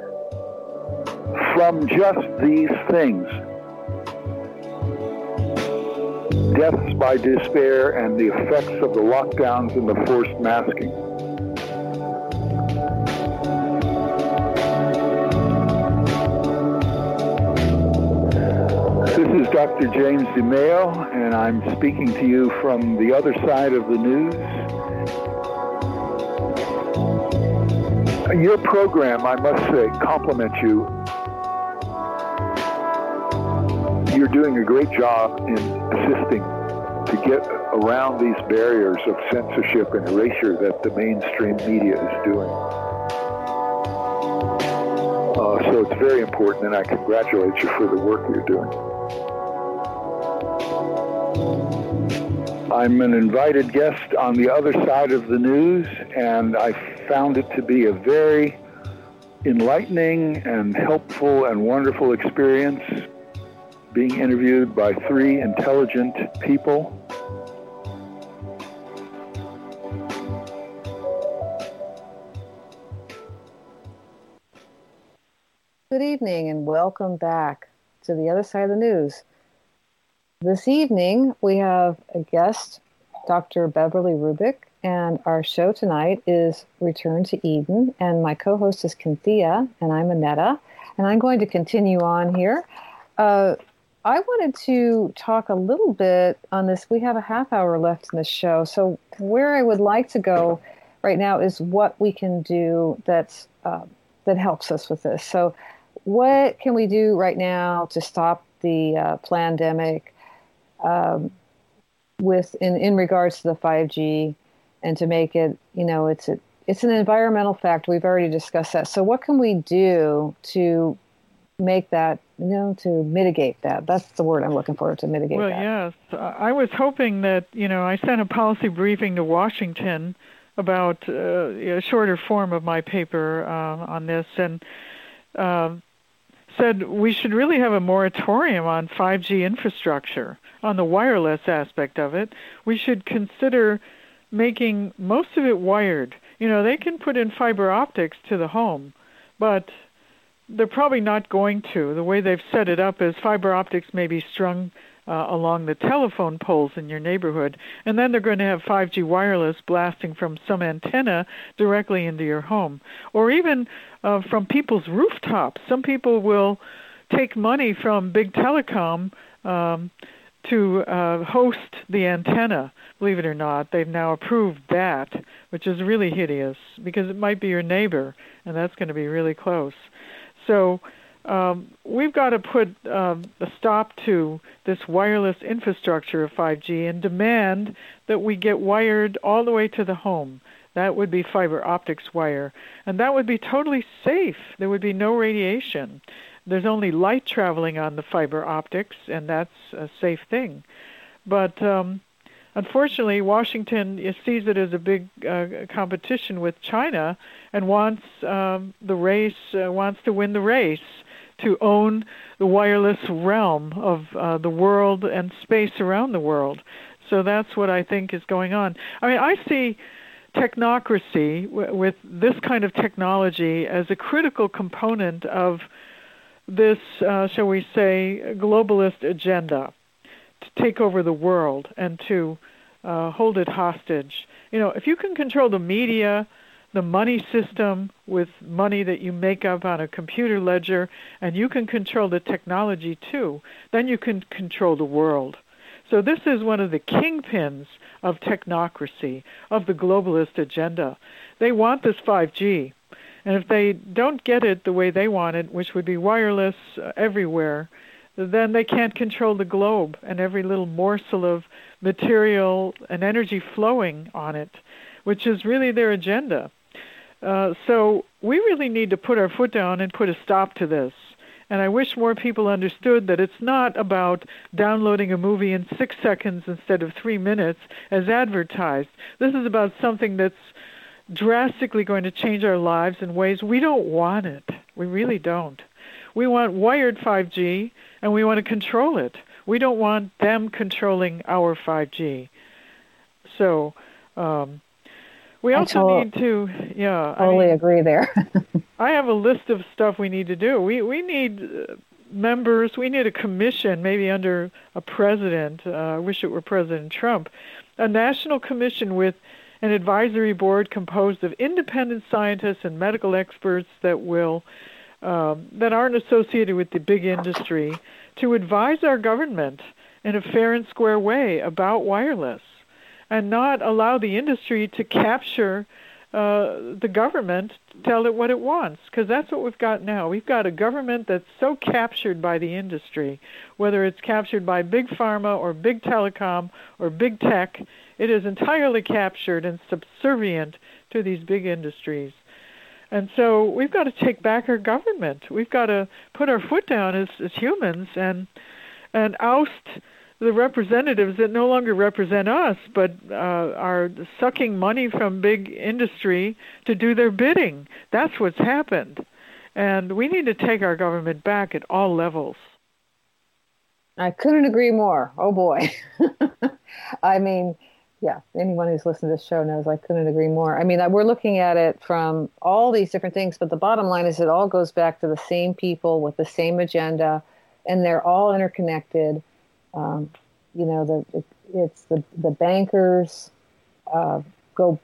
from just these things deaths by despair and the effects of the lockdowns and the forced masking. This is Dr. James DeMeo, and I'm speaking to you from the other side of the news. Your program, I must say, compliments you. You're doing a great job in assisting to get around these barriers of censorship and erasure that the mainstream media is doing. Uh, so it's very important, and I congratulate you for the work you're doing. I'm an invited guest on the other side of the news, and I found it to be a very enlightening and helpful and wonderful experience being interviewed by three intelligent people. Good evening and welcome back to the other side of the news. This evening we have a guest, Dr. Beverly Rubik, and our show tonight is Return to Eden. And my co host is Cynthia, and I'm Annetta, and I'm going to continue on here. Uh, I wanted to talk a little bit on this. We have a half hour left in the show. So, where I would like to go right now is what we can do that's, uh, that helps us with this. So, what can we do right now to stop the uh, pandemic um, with in, in regards to the 5G and to make it, you know, it's a, it's an environmental fact. We've already discussed that. So what can we do to make that, you know, to mitigate that? That's the word I'm looking for to mitigate well, that. yes. I was hoping that, you know, I sent a policy briefing to Washington about uh, a shorter form of my paper uh, on this and um, said we should really have a moratorium on 5G infrastructure, on the wireless aspect of it. We should consider making most of it wired. You know, they can put in fiber optics to the home, but they're probably not going to. The way they've set it up is fiber optics may be strung uh, along the telephone poles in your neighborhood, and then they're going to have 5G wireless blasting from some antenna directly into your home, or even uh, from people's rooftops. Some people will take money from big telecom um, to uh, host the antenna. Believe it or not, they've now approved that, which is really hideous because it might be your neighbor, and that's going to be really close. So um, we've got to put um, a stop to this wireless infrastructure of 5G and demand that we get wired all the way to the home. That would be fiber optics wire, and that would be totally safe. There would be no radiation. There's only light traveling on the fiber optics, and that's a safe thing. But um, unfortunately, Washington sees it as a big uh, competition with China and wants um, the race, uh, wants to win the race to own the wireless realm of uh, the world and space around the world. So that's what I think is going on. I mean, I see technocracy w- with this kind of technology as a critical component of this, uh, shall we say, globalist agenda to take over the world and to uh, hold it hostage. You know, if you can control the media, the money system with money that you make up on a computer ledger, and you can control the technology too, then you can control the world. So this is one of the kingpins of technocracy, of the globalist agenda. They want this 5G. And if they don't get it the way they want it, which would be wireless uh, everywhere, then they can't control the globe and every little morsel of material and energy flowing on it, which is really their agenda. Uh, so we really need to put our foot down and put a stop to this. And I wish more people understood that it's not about downloading a movie in six seconds instead of three minutes as advertised. This is about something that's drastically going to change our lives in ways we don't want it. We really don't. We want wired 5G and we want to control it. We don't want them controlling our 5G. So, um, we also need to, yeah. Totally I mean, agree there. I have a list of stuff we need to do. We we need uh, members. We need a commission, maybe under a president. Uh, I wish it were President Trump, a national commission with an advisory board composed of independent scientists and medical experts that will um, that aren't associated with the big industry to advise our government in a fair and square way about wireless and not allow the industry to capture uh, the government tell it what it wants because that's what we've got now. We've got a government that's so captured by the industry, whether it's captured by big pharma or big telecom or big tech, it is entirely captured and subservient to these big industries. And so we've got to take back our government. We've got to put our foot down as, as humans and and oust the representatives that no longer represent us, but uh, are sucking money from big industry to do their bidding. That's what's happened. And we need to take our government back at all levels. I couldn't agree more. Oh boy. I mean, yeah, anyone who's listened to this show knows I couldn't agree more. I mean, we're looking at it from all these different things, but the bottom line is it all goes back to the same people with the same agenda, and they're all interconnected um, you know, the it's the the bankers uh, go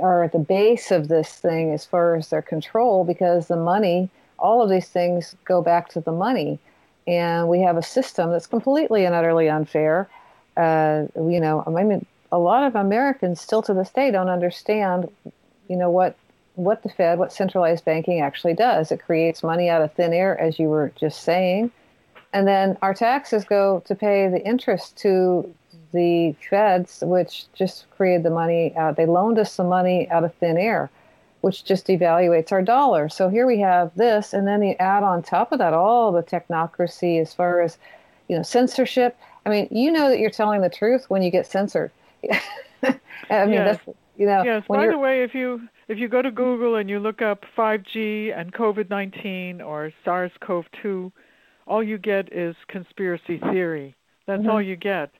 are at the base of this thing as far as their control because the money, all of these things go back to the money, and we have a system that's completely and utterly unfair. Uh, you know, I mean, a lot of Americans still to this day don't understand, you know, what what the Fed, what centralized banking actually does. It creates money out of thin air, as you were just saying. And then our taxes go to pay the interest to the feds, which just created the money out. They loaned us some money out of thin air, which just devaluates our dollar. So here we have this, and then you add on top of that all the technocracy as far as, you know, censorship. I mean, you know that you're telling the truth when you get censored. I mean, yes. that's you know. Yes. By the way, if you if you go to Google and you look up 5G and COVID 19 or SARS CoV 2, all you get is conspiracy theory. That's mm-hmm. all you get.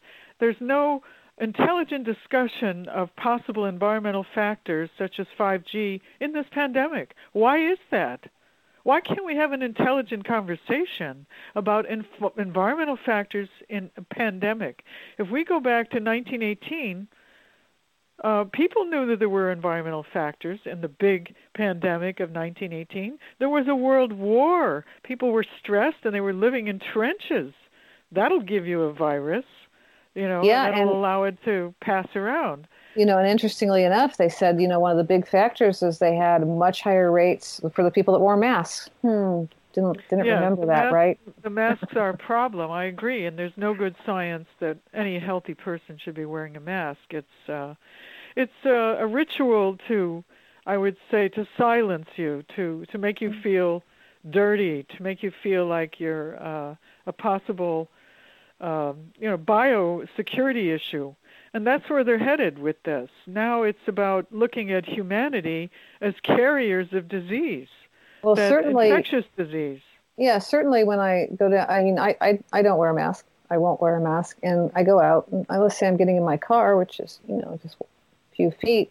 There's no intelligent discussion of possible environmental factors such as 5G in this pandemic. Why is that? Why can't we have an intelligent conversation about inf- environmental factors in a pandemic? If we go back to 1918, uh, people knew that there were environmental factors in the big pandemic of 1918. There was a world war. People were stressed and they were living in trenches. That'll give you a virus, you know, yeah, and that'll and, allow it to pass around. You know, and interestingly enough, they said, you know, one of the big factors is they had much higher rates for the people that wore masks. Hmm, didn't didn't yeah, remember that, mas- right? The masks are a problem. I agree, and there's no good science that any healthy person should be wearing a mask. It's uh, it's a, a ritual to, I would say, to silence you, to to make you feel dirty, to make you feel like you're uh, a possible, um, you know, biosecurity issue. And that's where they're headed with this. Now it's about looking at humanity as carriers of disease. Well, certainly infectious disease. Yeah, certainly. When I go to, I mean, I, I I don't wear a mask. I won't wear a mask, and I go out. And I let's say I'm getting in my car, which is you know just a few feet,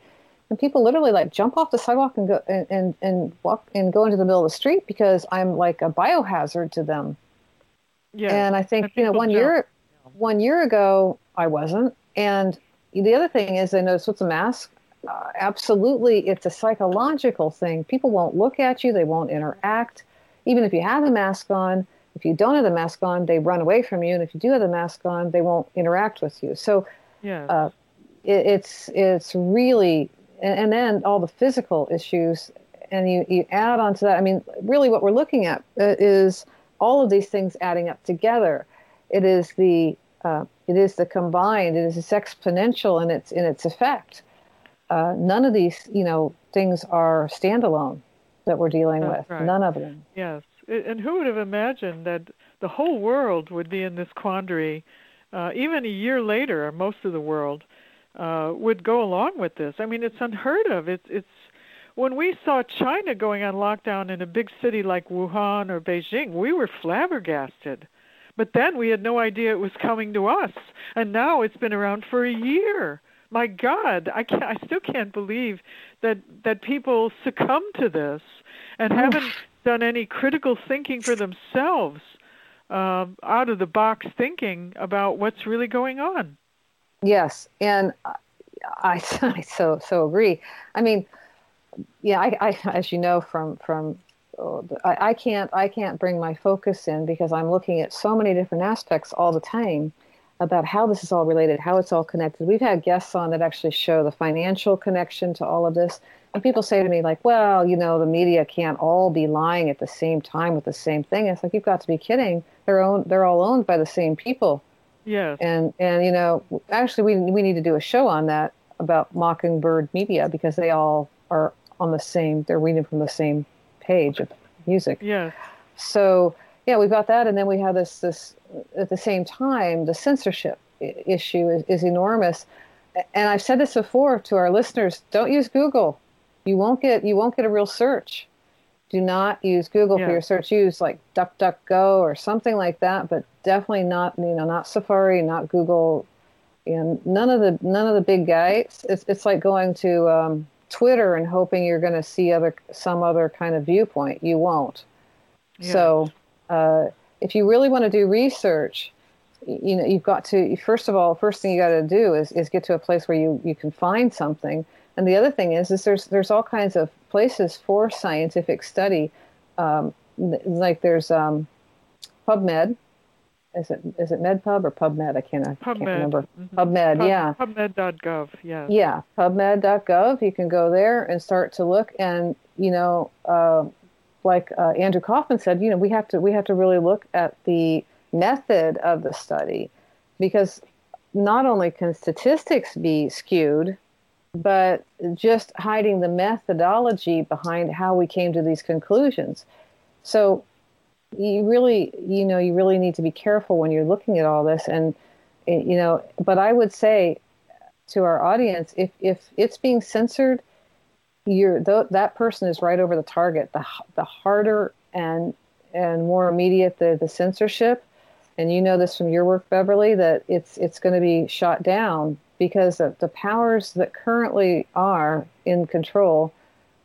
and people literally like jump off the sidewalk and go and, and, and walk and go into the middle of the street because I'm like a biohazard to them. Yeah. And I think you know one jump. year one year ago I wasn't, and the other thing is I noticed with the mask. Uh, absolutely, it's a psychological thing. People won't look at you, they won't interact. Even if you have a mask on, if you don't have the mask on, they run away from you. And if you do have the mask on, they won't interact with you. So, yeah. Uh, it, it's it's really and, and, then all the physical issues and you, you add on to that i mean really what we're looking at uh, is all of these things adding up together it is the uh, it is the combined it is it's exponential in its in its effect uh, none of these you know things are standalone that we're dealing That's with right. none of them yes and who would have imagined that the whole world would be in this quandary uh, even a year later most of the world uh, would go along with this. I mean, it's unheard of. It's it's when we saw China going on lockdown in a big city like Wuhan or Beijing, we were flabbergasted. But then we had no idea it was coming to us, and now it's been around for a year. My God, I can't. I still can't believe that that people succumb to this and haven't done any critical thinking for themselves, uh, out of the box thinking about what's really going on. Yes, and I, I so so agree. I mean, yeah, I, I as you know from from I, I can't I can't bring my focus in because I'm looking at so many different aspects all the time about how this is all related, how it's all connected. We've had guests on that actually show the financial connection to all of this. And people say to me, like, well, you know, the media can't all be lying at the same time with the same thing. It's like, you've got to be kidding. They're, owned, they're all owned by the same people. Yes. And and you know, actually, we we need to do a show on that about Mockingbird Media because they all are on the same. They're reading from the same page of music. Yes. So yeah, we've got that, and then we have this this at the same time the censorship issue is, is enormous. And I've said this before to our listeners: don't use Google. You won't get you won't get a real search do not use Google yeah. for your search. Use like DuckDuckGo or something like that, but definitely not you know not Safari, not Google, and none of the none of the big guys. It's it's like going to um, Twitter and hoping you're going to see other some other kind of viewpoint. You won't. Yeah. So uh, if you really want to do research, you know you've got to first of all first thing you got to do is is get to a place where you you can find something and the other thing is, is there's there's all kinds of places for scientific study. Um, like there's um, PubMed. Is it is it MedPub or PubMed? I can't I PubMed. can't remember. Mm-hmm. PubMed, Pub, yeah. PubMed.gov, yeah. Yeah, PubMed.gov. You can go there and start to look, and you know, uh, like uh, Andrew Kaufman said, you know, we have to we have to really look at the method of the study, because not only can statistics be skewed but just hiding the methodology behind how we came to these conclusions. So you really, you know, you really need to be careful when you're looking at all this. And, you know, but I would say to our audience, if, if it's being censored, you're th- that person is right over the target. The the harder and and more immediate the, the censorship, and you know this from your work, Beverly, that it's it's going to be shot down because the, the powers that currently are in control,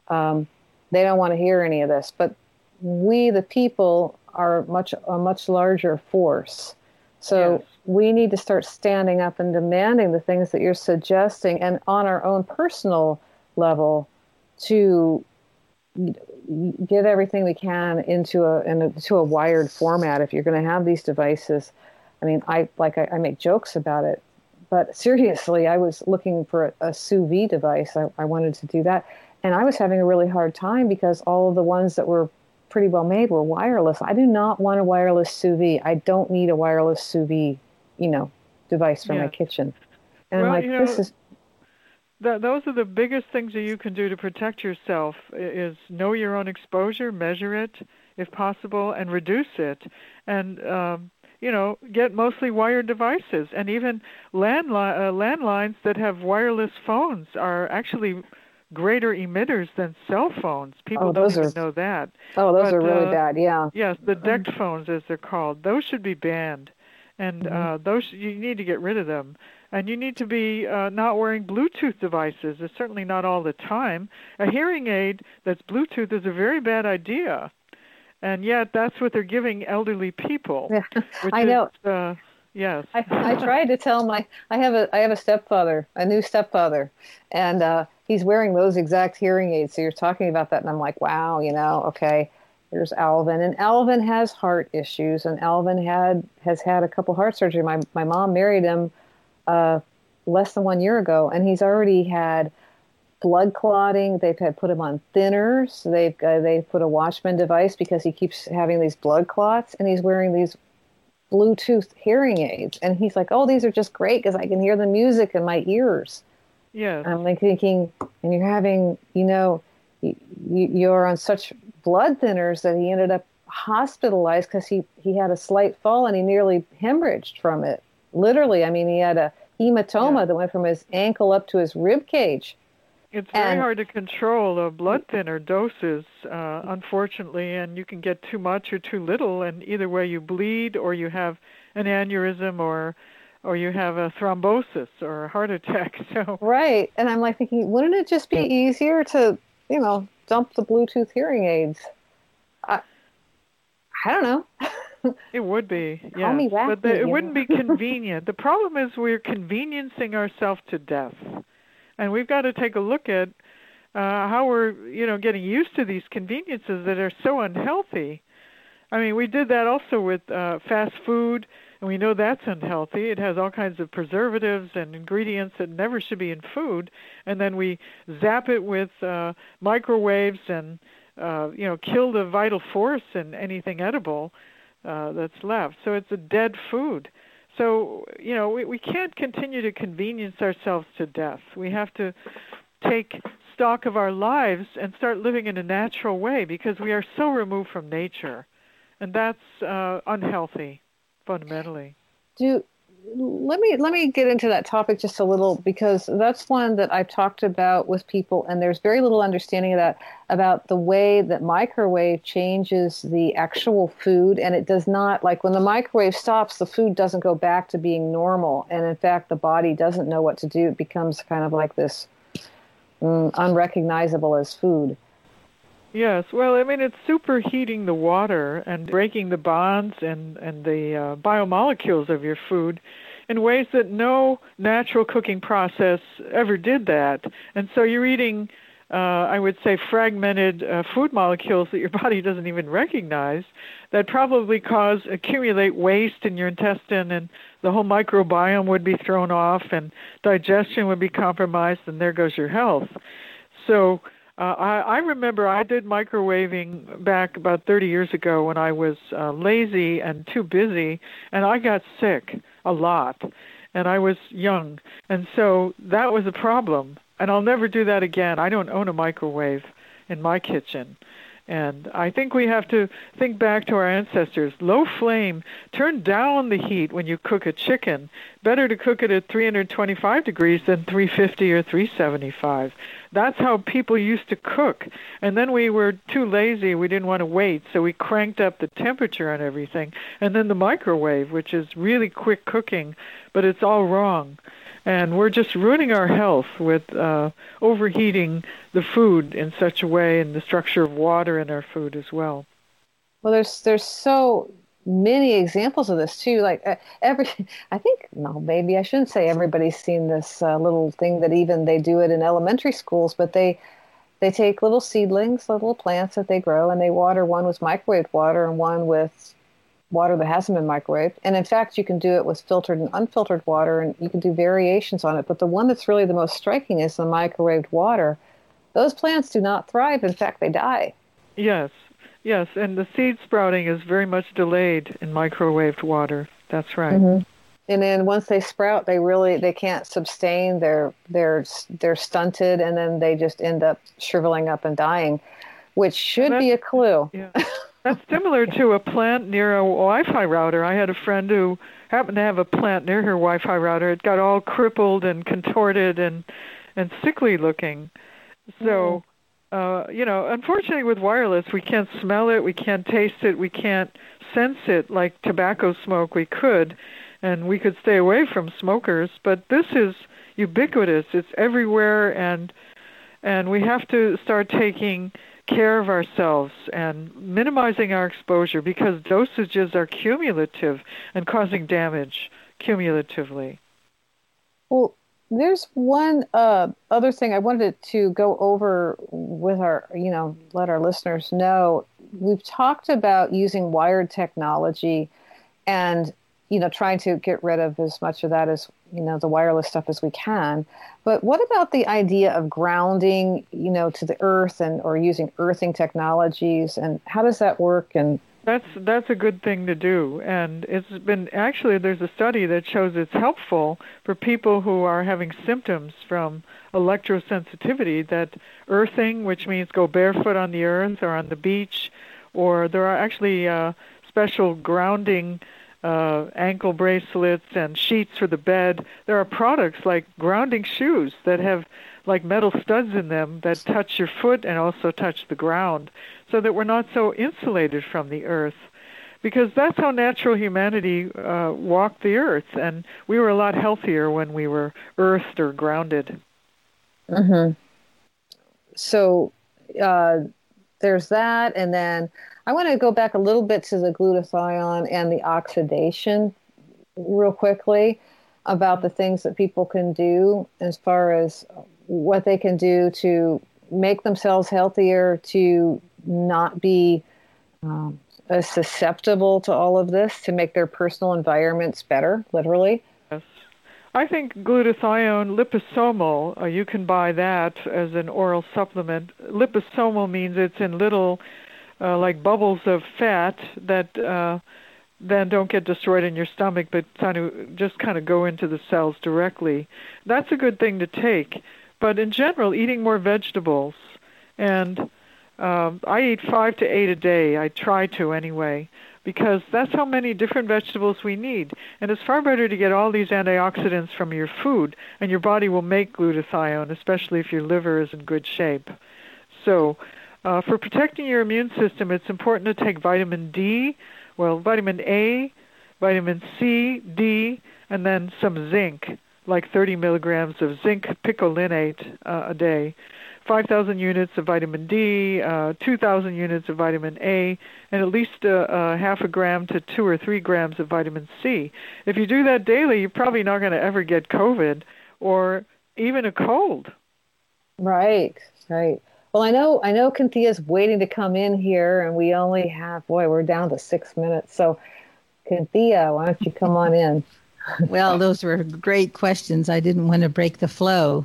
um, they don't want to hear any of this. But we, the people, are much a much larger force. So yes. we need to start standing up and demanding the things that you're suggesting, and on our own personal level, to get everything we can into a into a wired format. If you're going to have these devices, I mean, I like I, I, make jokes about it, but seriously, I was looking for a, a sous vide device. I, I wanted to do that, and I was having a really hard time because all of the ones that were pretty well made were wireless. I do not want a wireless sous vide. I don't need a wireless sous vide, you know, device for yeah. my kitchen. And well, I'm like, you know, this is those are the biggest things that you can do to protect yourself is know your own exposure measure it if possible and reduce it. And um, you know get mostly wired devices. And even landline uh, landlines that have wireless phones are actually greater emitters than cell phones. People oh, don't even are, know that. Oh those but, are really uh, bad yeah. yes the DECT phones as they're called those should be banned. And mm-hmm. uh, those you need to get rid of them and you need to be uh, not wearing Bluetooth devices. It's certainly not all the time. A hearing aid that's Bluetooth is a very bad idea, and yet that's what they're giving elderly people. Yeah, I know. Is, uh, yes. I, I tried to tell my I have a I have a stepfather, a new stepfather, and uh, he's wearing those exact hearing aids. So you're talking about that, and I'm like, wow, you know, okay. There's Alvin, and Alvin has heart issues, and Alvin had has had a couple heart surgery. My my mom married him uh, less than one year ago, and he's already had blood clotting. They've had put him on thinners. They've uh, they've put a Watchman device because he keeps having these blood clots, and he's wearing these Bluetooth hearing aids. And he's like, "Oh, these are just great because I can hear the music in my ears." Yeah. I'm like thinking, and you're having, you know, you, you're on such blood thinners that he ended up hospitalized because he he had a slight fall and he nearly hemorrhaged from it literally. I mean, he had a hematoma yeah. that went from his ankle up to his rib cage. It's very and, hard to control the blood thinner doses, uh, unfortunately, and you can get too much or too little, and either way you bleed or you have an aneurysm or or you have a thrombosis or a heart attack. So right, and I'm like thinking, wouldn't it just be easier to, you know, dump the Bluetooth hearing aids? I, I don't know. it would be, yeah. but the, it wouldn't be convenient. the problem is we're conveniencing ourselves to death, and we've got to take a look at uh, how we're, you know, getting used to these conveniences that are so unhealthy. I mean, we did that also with uh, fast food, and we know that's unhealthy. It has all kinds of preservatives and ingredients that never should be in food, and then we zap it with uh, microwaves and uh, you know kill the vital force in anything edible uh, that's left. So it's a dead food. So, you know, we, we can't continue to convenience ourselves to death. We have to take stock of our lives and start living in a natural way because we are so removed from nature. And that's uh, unhealthy, fundamentally. Do let me let me get into that topic just a little because that's one that I've talked about with people, and there's very little understanding of that about the way that microwave changes the actual food, and it does not like when the microwave stops, the food doesn't go back to being normal, and in fact, the body doesn't know what to do. It becomes kind of like this mm, unrecognizable as food. Yes, well, I mean, it's superheating the water and breaking the bonds and, and the uh, biomolecules of your food in ways that no natural cooking process ever did that. And so you're eating, uh, I would say, fragmented uh, food molecules that your body doesn't even recognize that probably cause accumulate waste in your intestine and the whole microbiome would be thrown off and digestion would be compromised and there goes your health. So uh, I, I remember I did microwaving back about 30 years ago when I was uh, lazy and too busy, and I got sick a lot, and I was young, and so that was a problem. And I'll never do that again. I don't own a microwave in my kitchen, And I think we have to think back to our ancestors. Low flame, turn down the heat when you cook a chicken. Better to cook it at 325 degrees than 350 or 375. That's how people used to cook. And then we were too lazy. We didn't want to wait, so we cranked up the temperature on everything. And then the microwave, which is really quick cooking, but it's all wrong and we're just ruining our health with uh, overheating the food in such a way and the structure of water in our food as well. Well, there's there's so many examples of this too. Like uh, every, I think no, maybe I shouldn't say everybody's seen this uh, little thing that even they do it in elementary schools, but they they take little seedlings, little plants that they grow, and they water one with microwave water and one with water that hasn't been microwaved. And in fact, you can do it with filtered and unfiltered water, and you can do variations on it. But the one that's really the most striking is the microwaved water. Those plants do not thrive. In fact, they die. Yes, yes. And the seed sprouting is very much delayed in microwaved water. That's right. Mm-hmm. And then once they sprout, they really they can't sustain. They're they're they're stunted, and then they just end up shriveling up and dying, which should be a clue. Yeah. That's similar to a plant near a Wi-Fi router. I had a friend who happened to have a plant near her Wi-Fi router. It got all crippled and contorted and and sickly looking. So, mm. uh, you know, unfortunately with wireless, we can't smell it, we can't taste it, we can't sense it like tobacco smoke we could, and we could stay away from smokers. But this is ubiquitous. It's everywhere, and and we have to start taking care of ourselves and minimizing our exposure because dosages are cumulative and causing damage cumulatively. Well, there's one uh, other thing I wanted to go over with our, you know, let our listeners know. We've talked about using wired technology and, you know, trying to get rid of as much of that as, you know, the wireless stuff as we can. But what about the idea of grounding, you know, to the earth and or using earthing technologies? And how does that work? And that's that's a good thing to do. And it's been actually there's a study that shows it's helpful for people who are having symptoms from electrosensitivity that earthing which means go barefoot on the earth or on the beach or there are actually uh, special grounding uh, ankle bracelets and sheets for the bed. There are products like grounding shoes that have like metal studs in them that touch your foot and also touch the ground so that we're not so insulated from the earth. Because that's how natural humanity uh, walked the earth, and we were a lot healthier when we were earthed or grounded. Mm-hmm. So uh, there's that, and then I want to go back a little bit to the glutathione and the oxidation real quickly about the things that people can do as far as what they can do to make themselves healthier, to not be um, susceptible to all of this, to make their personal environments better, literally. Yes. I think glutathione liposomal, uh, you can buy that as an oral supplement. Liposomal means it's in little uh, like bubbles of fat that uh, then don't get destroyed in your stomach, but kind of just kind of go into the cells directly. That's a good thing to take. But in general, eating more vegetables, and uh, I eat five to eight a day. I try to anyway, because that's how many different vegetables we need. And it's far better to get all these antioxidants from your food, and your body will make glutathione, especially if your liver is in good shape. So uh, for protecting your immune system, it's important to take vitamin D, well, vitamin A, vitamin C, D, and then some zinc, like 30 milligrams of zinc picolinate uh, a day. 5,000 units of vitamin D, uh, 2,000 units of vitamin A, and at least uh, uh, half a gram to two or three grams of vitamin C. If you do that daily, you're probably not going to ever get COVID or even a cold. Right, right. Well, I know I know Cynthia's waiting to come in here, and we only have boy, we're down to six minutes. So, Cynthia, why don't you come on in? well, those were great questions. I didn't want to break the flow.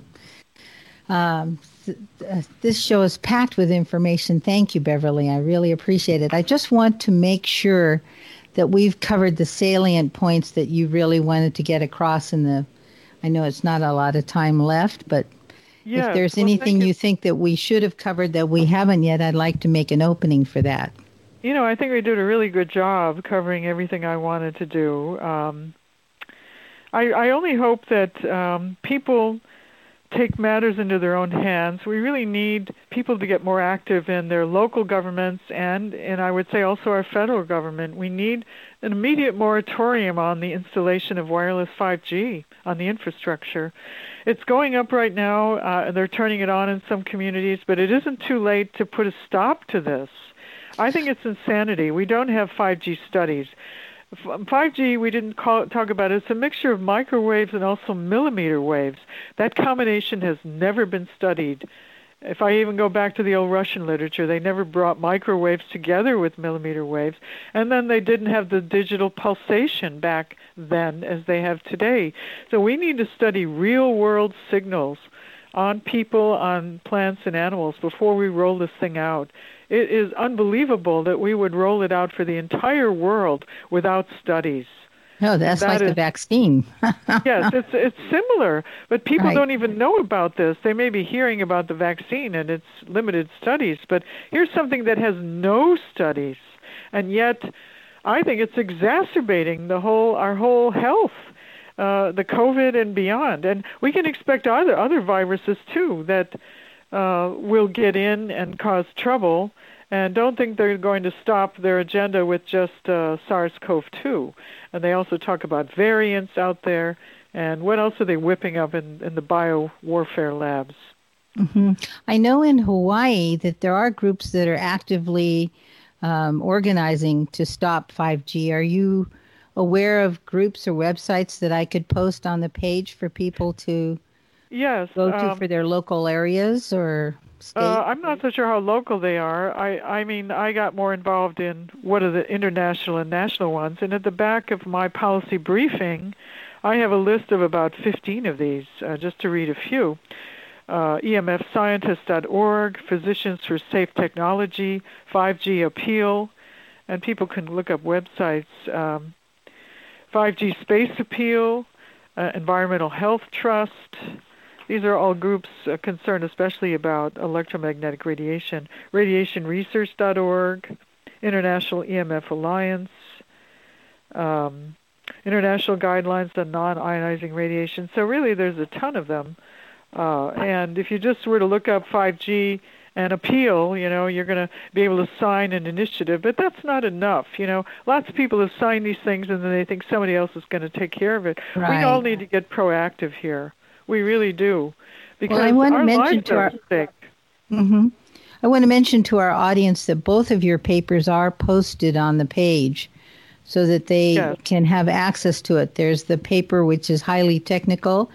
Um, uh, this show is packed with information. Thank you, Beverly. I really appreciate it. I just want to make sure that we've covered the salient points that you really wanted to get across in the. I know it's not a lot of time left, but If there's well, anything you. you think that we should have covered that we haven't yet, I'd like to make an opening for that. You know, I think we did a really good job covering everything I wanted to do. Um, I, I only hope that um, people take matters into their own hands. We really need people to get more active in their local governments and, and I would say also our federal government. We need an immediate moratorium on the installation of wireless 5G on the infrastructure. It's going up right now, uh, and they're turning it on in some communities, but it isn't too late to put a stop to this. I think it's insanity. We don't have 5G studies. 5G, we didn't call, talk about it. It's a mixture of microwaves and also millimeter waves. That combination has never been studied. If I even go back to the old Russian literature, they never brought microwaves together with millimeter waves, and then they didn't have the digital pulsation back then as they have today. So we need to study real world signals on people, on plants, and animals before we roll this thing out. It is unbelievable that we would roll it out for the entire world without studies. No, that's That like the vaccine. yes, it's it's similar, but people Right. don't even know about this. They may be hearing about the vaccine and its limited studies, but here's something that has no studies, and yet I think it's exacerbating the whole our whole health, uh, the COVID and beyond. And we can expect other other viruses too that uh, will get in and cause trouble. And don't think they're going to stop their agenda with just uh, SARS-CoV-2. And they also talk about variants out there. And what else are they whipping up in, in the bio warfare labs? hmm I know in Hawaii that there are groups that are actively um, organizing to stop 5G. Are you aware of groups or websites that I could post on the page for people to Yes. go to um, for their local areas or state? Uh, I'm not so sure how local they are. I, I mean, I got more involved in what are the international and national ones. And at the back of my policy briefing, I have a list of about 15 of these, uh, just to read a few. Uh, EMFscientist.org, Physicians for Safe Technology, 5G Appeal, and people can look up websites. Um, 5G Space Appeal, uh, Environmental Health Trust, these are all groups uh, concerned especially about electromagnetic radiation. Radiationresearch.org, International EMF Alliance, um, International Guidelines on Non-Ionizing Radiation. So really there's a ton of them. Uh, and if you just were to look up 5G and appeal, you know, you're going to be able to sign an initiative, but that's not enough. You know, lots of people have signed these things and then they think somebody else is going to take care of it. We all need to get proactive here. We really do. Because I want to mention to our- at stake. hmm I want to mention to our audience that both of your papers are posted on the page so that they Yes. can have access to it. There's the paper, which is highly technical,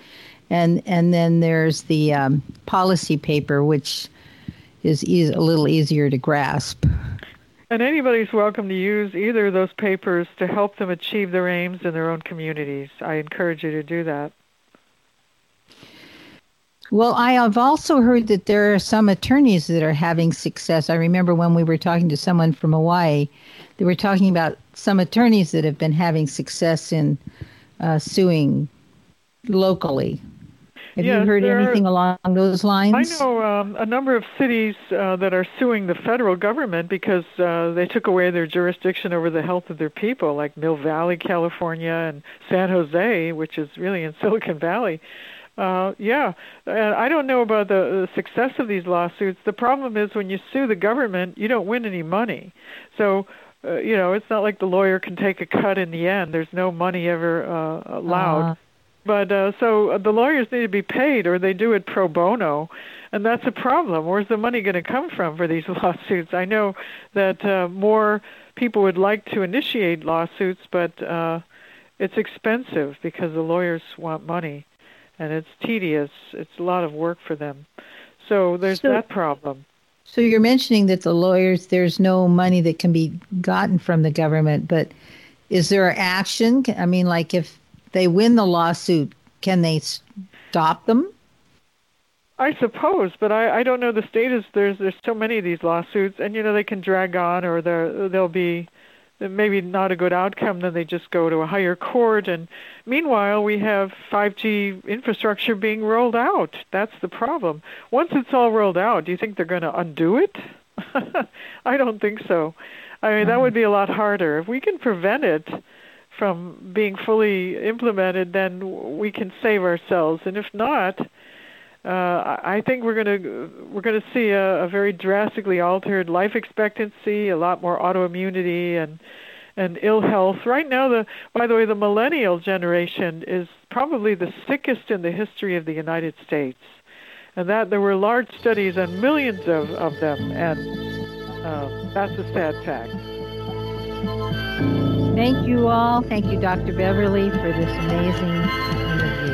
and, and then there's the um, policy paper, which is eas a little easier to grasp. And anybody's welcome to use either of those papers to help them achieve their aims in their own communities. I encourage you to do that. Well, I have also heard that there are some attorneys that are having success. I remember when we were talking to someone from Hawaii, they were talking about some attorneys that have been having success in uh, suing locally. Have Yes, you heard there are- anything along those lines? I know um, a number of cities uh, that are suing the federal government because uh, they took away their jurisdiction over the health of their people, like Mill Valley, California, and San Jose, which is really in Silicon Valley. Uh, yeah, and I don't know about the, the success of these lawsuits. The problem is when you sue the government, you don't win any money. So, uh, you know, it's not like the lawyer can take a cut in the end. There's no money ever uh, allowed. Uh, But uh, so uh, the lawyers need to be paid, or they do it pro bono, and that's a problem. Where's the money going to come from for these lawsuits? I know that uh, more people would like to initiate lawsuits, but uh, it's expensive because the lawyers want money, and it's tedious. It's a lot of work for them. So there's So- that problem. so you're mentioning that the lawyers, there's no money that can be gotten from the government, but is there action? I mean, like if they win the lawsuit, can they stop them? I suppose, but I, I don't know the status. There's there's so many of these lawsuits, and you know they can drag on, or there there'll be maybe not a good outcome, then they just go to a higher court. And meanwhile, we have 5G infrastructure being rolled out. That's the problem. Once it's all rolled out, do you think they're going to undo it? I don't think so. I mean, that would be a lot harder. If we can prevent it from being fully implemented, then we can save ourselves. And if not, uh, I think we're going to we're going to see a, a very drastically altered life expectancy, a lot more autoimmunity and and ill health. Right now, the by the way, the millennial generation is probably the sickest in the history of the United States, and that there were large studies on millions of of them, and uh, that's a sad fact. Thank you all. Thank you, Dr. Beverly, for this amazing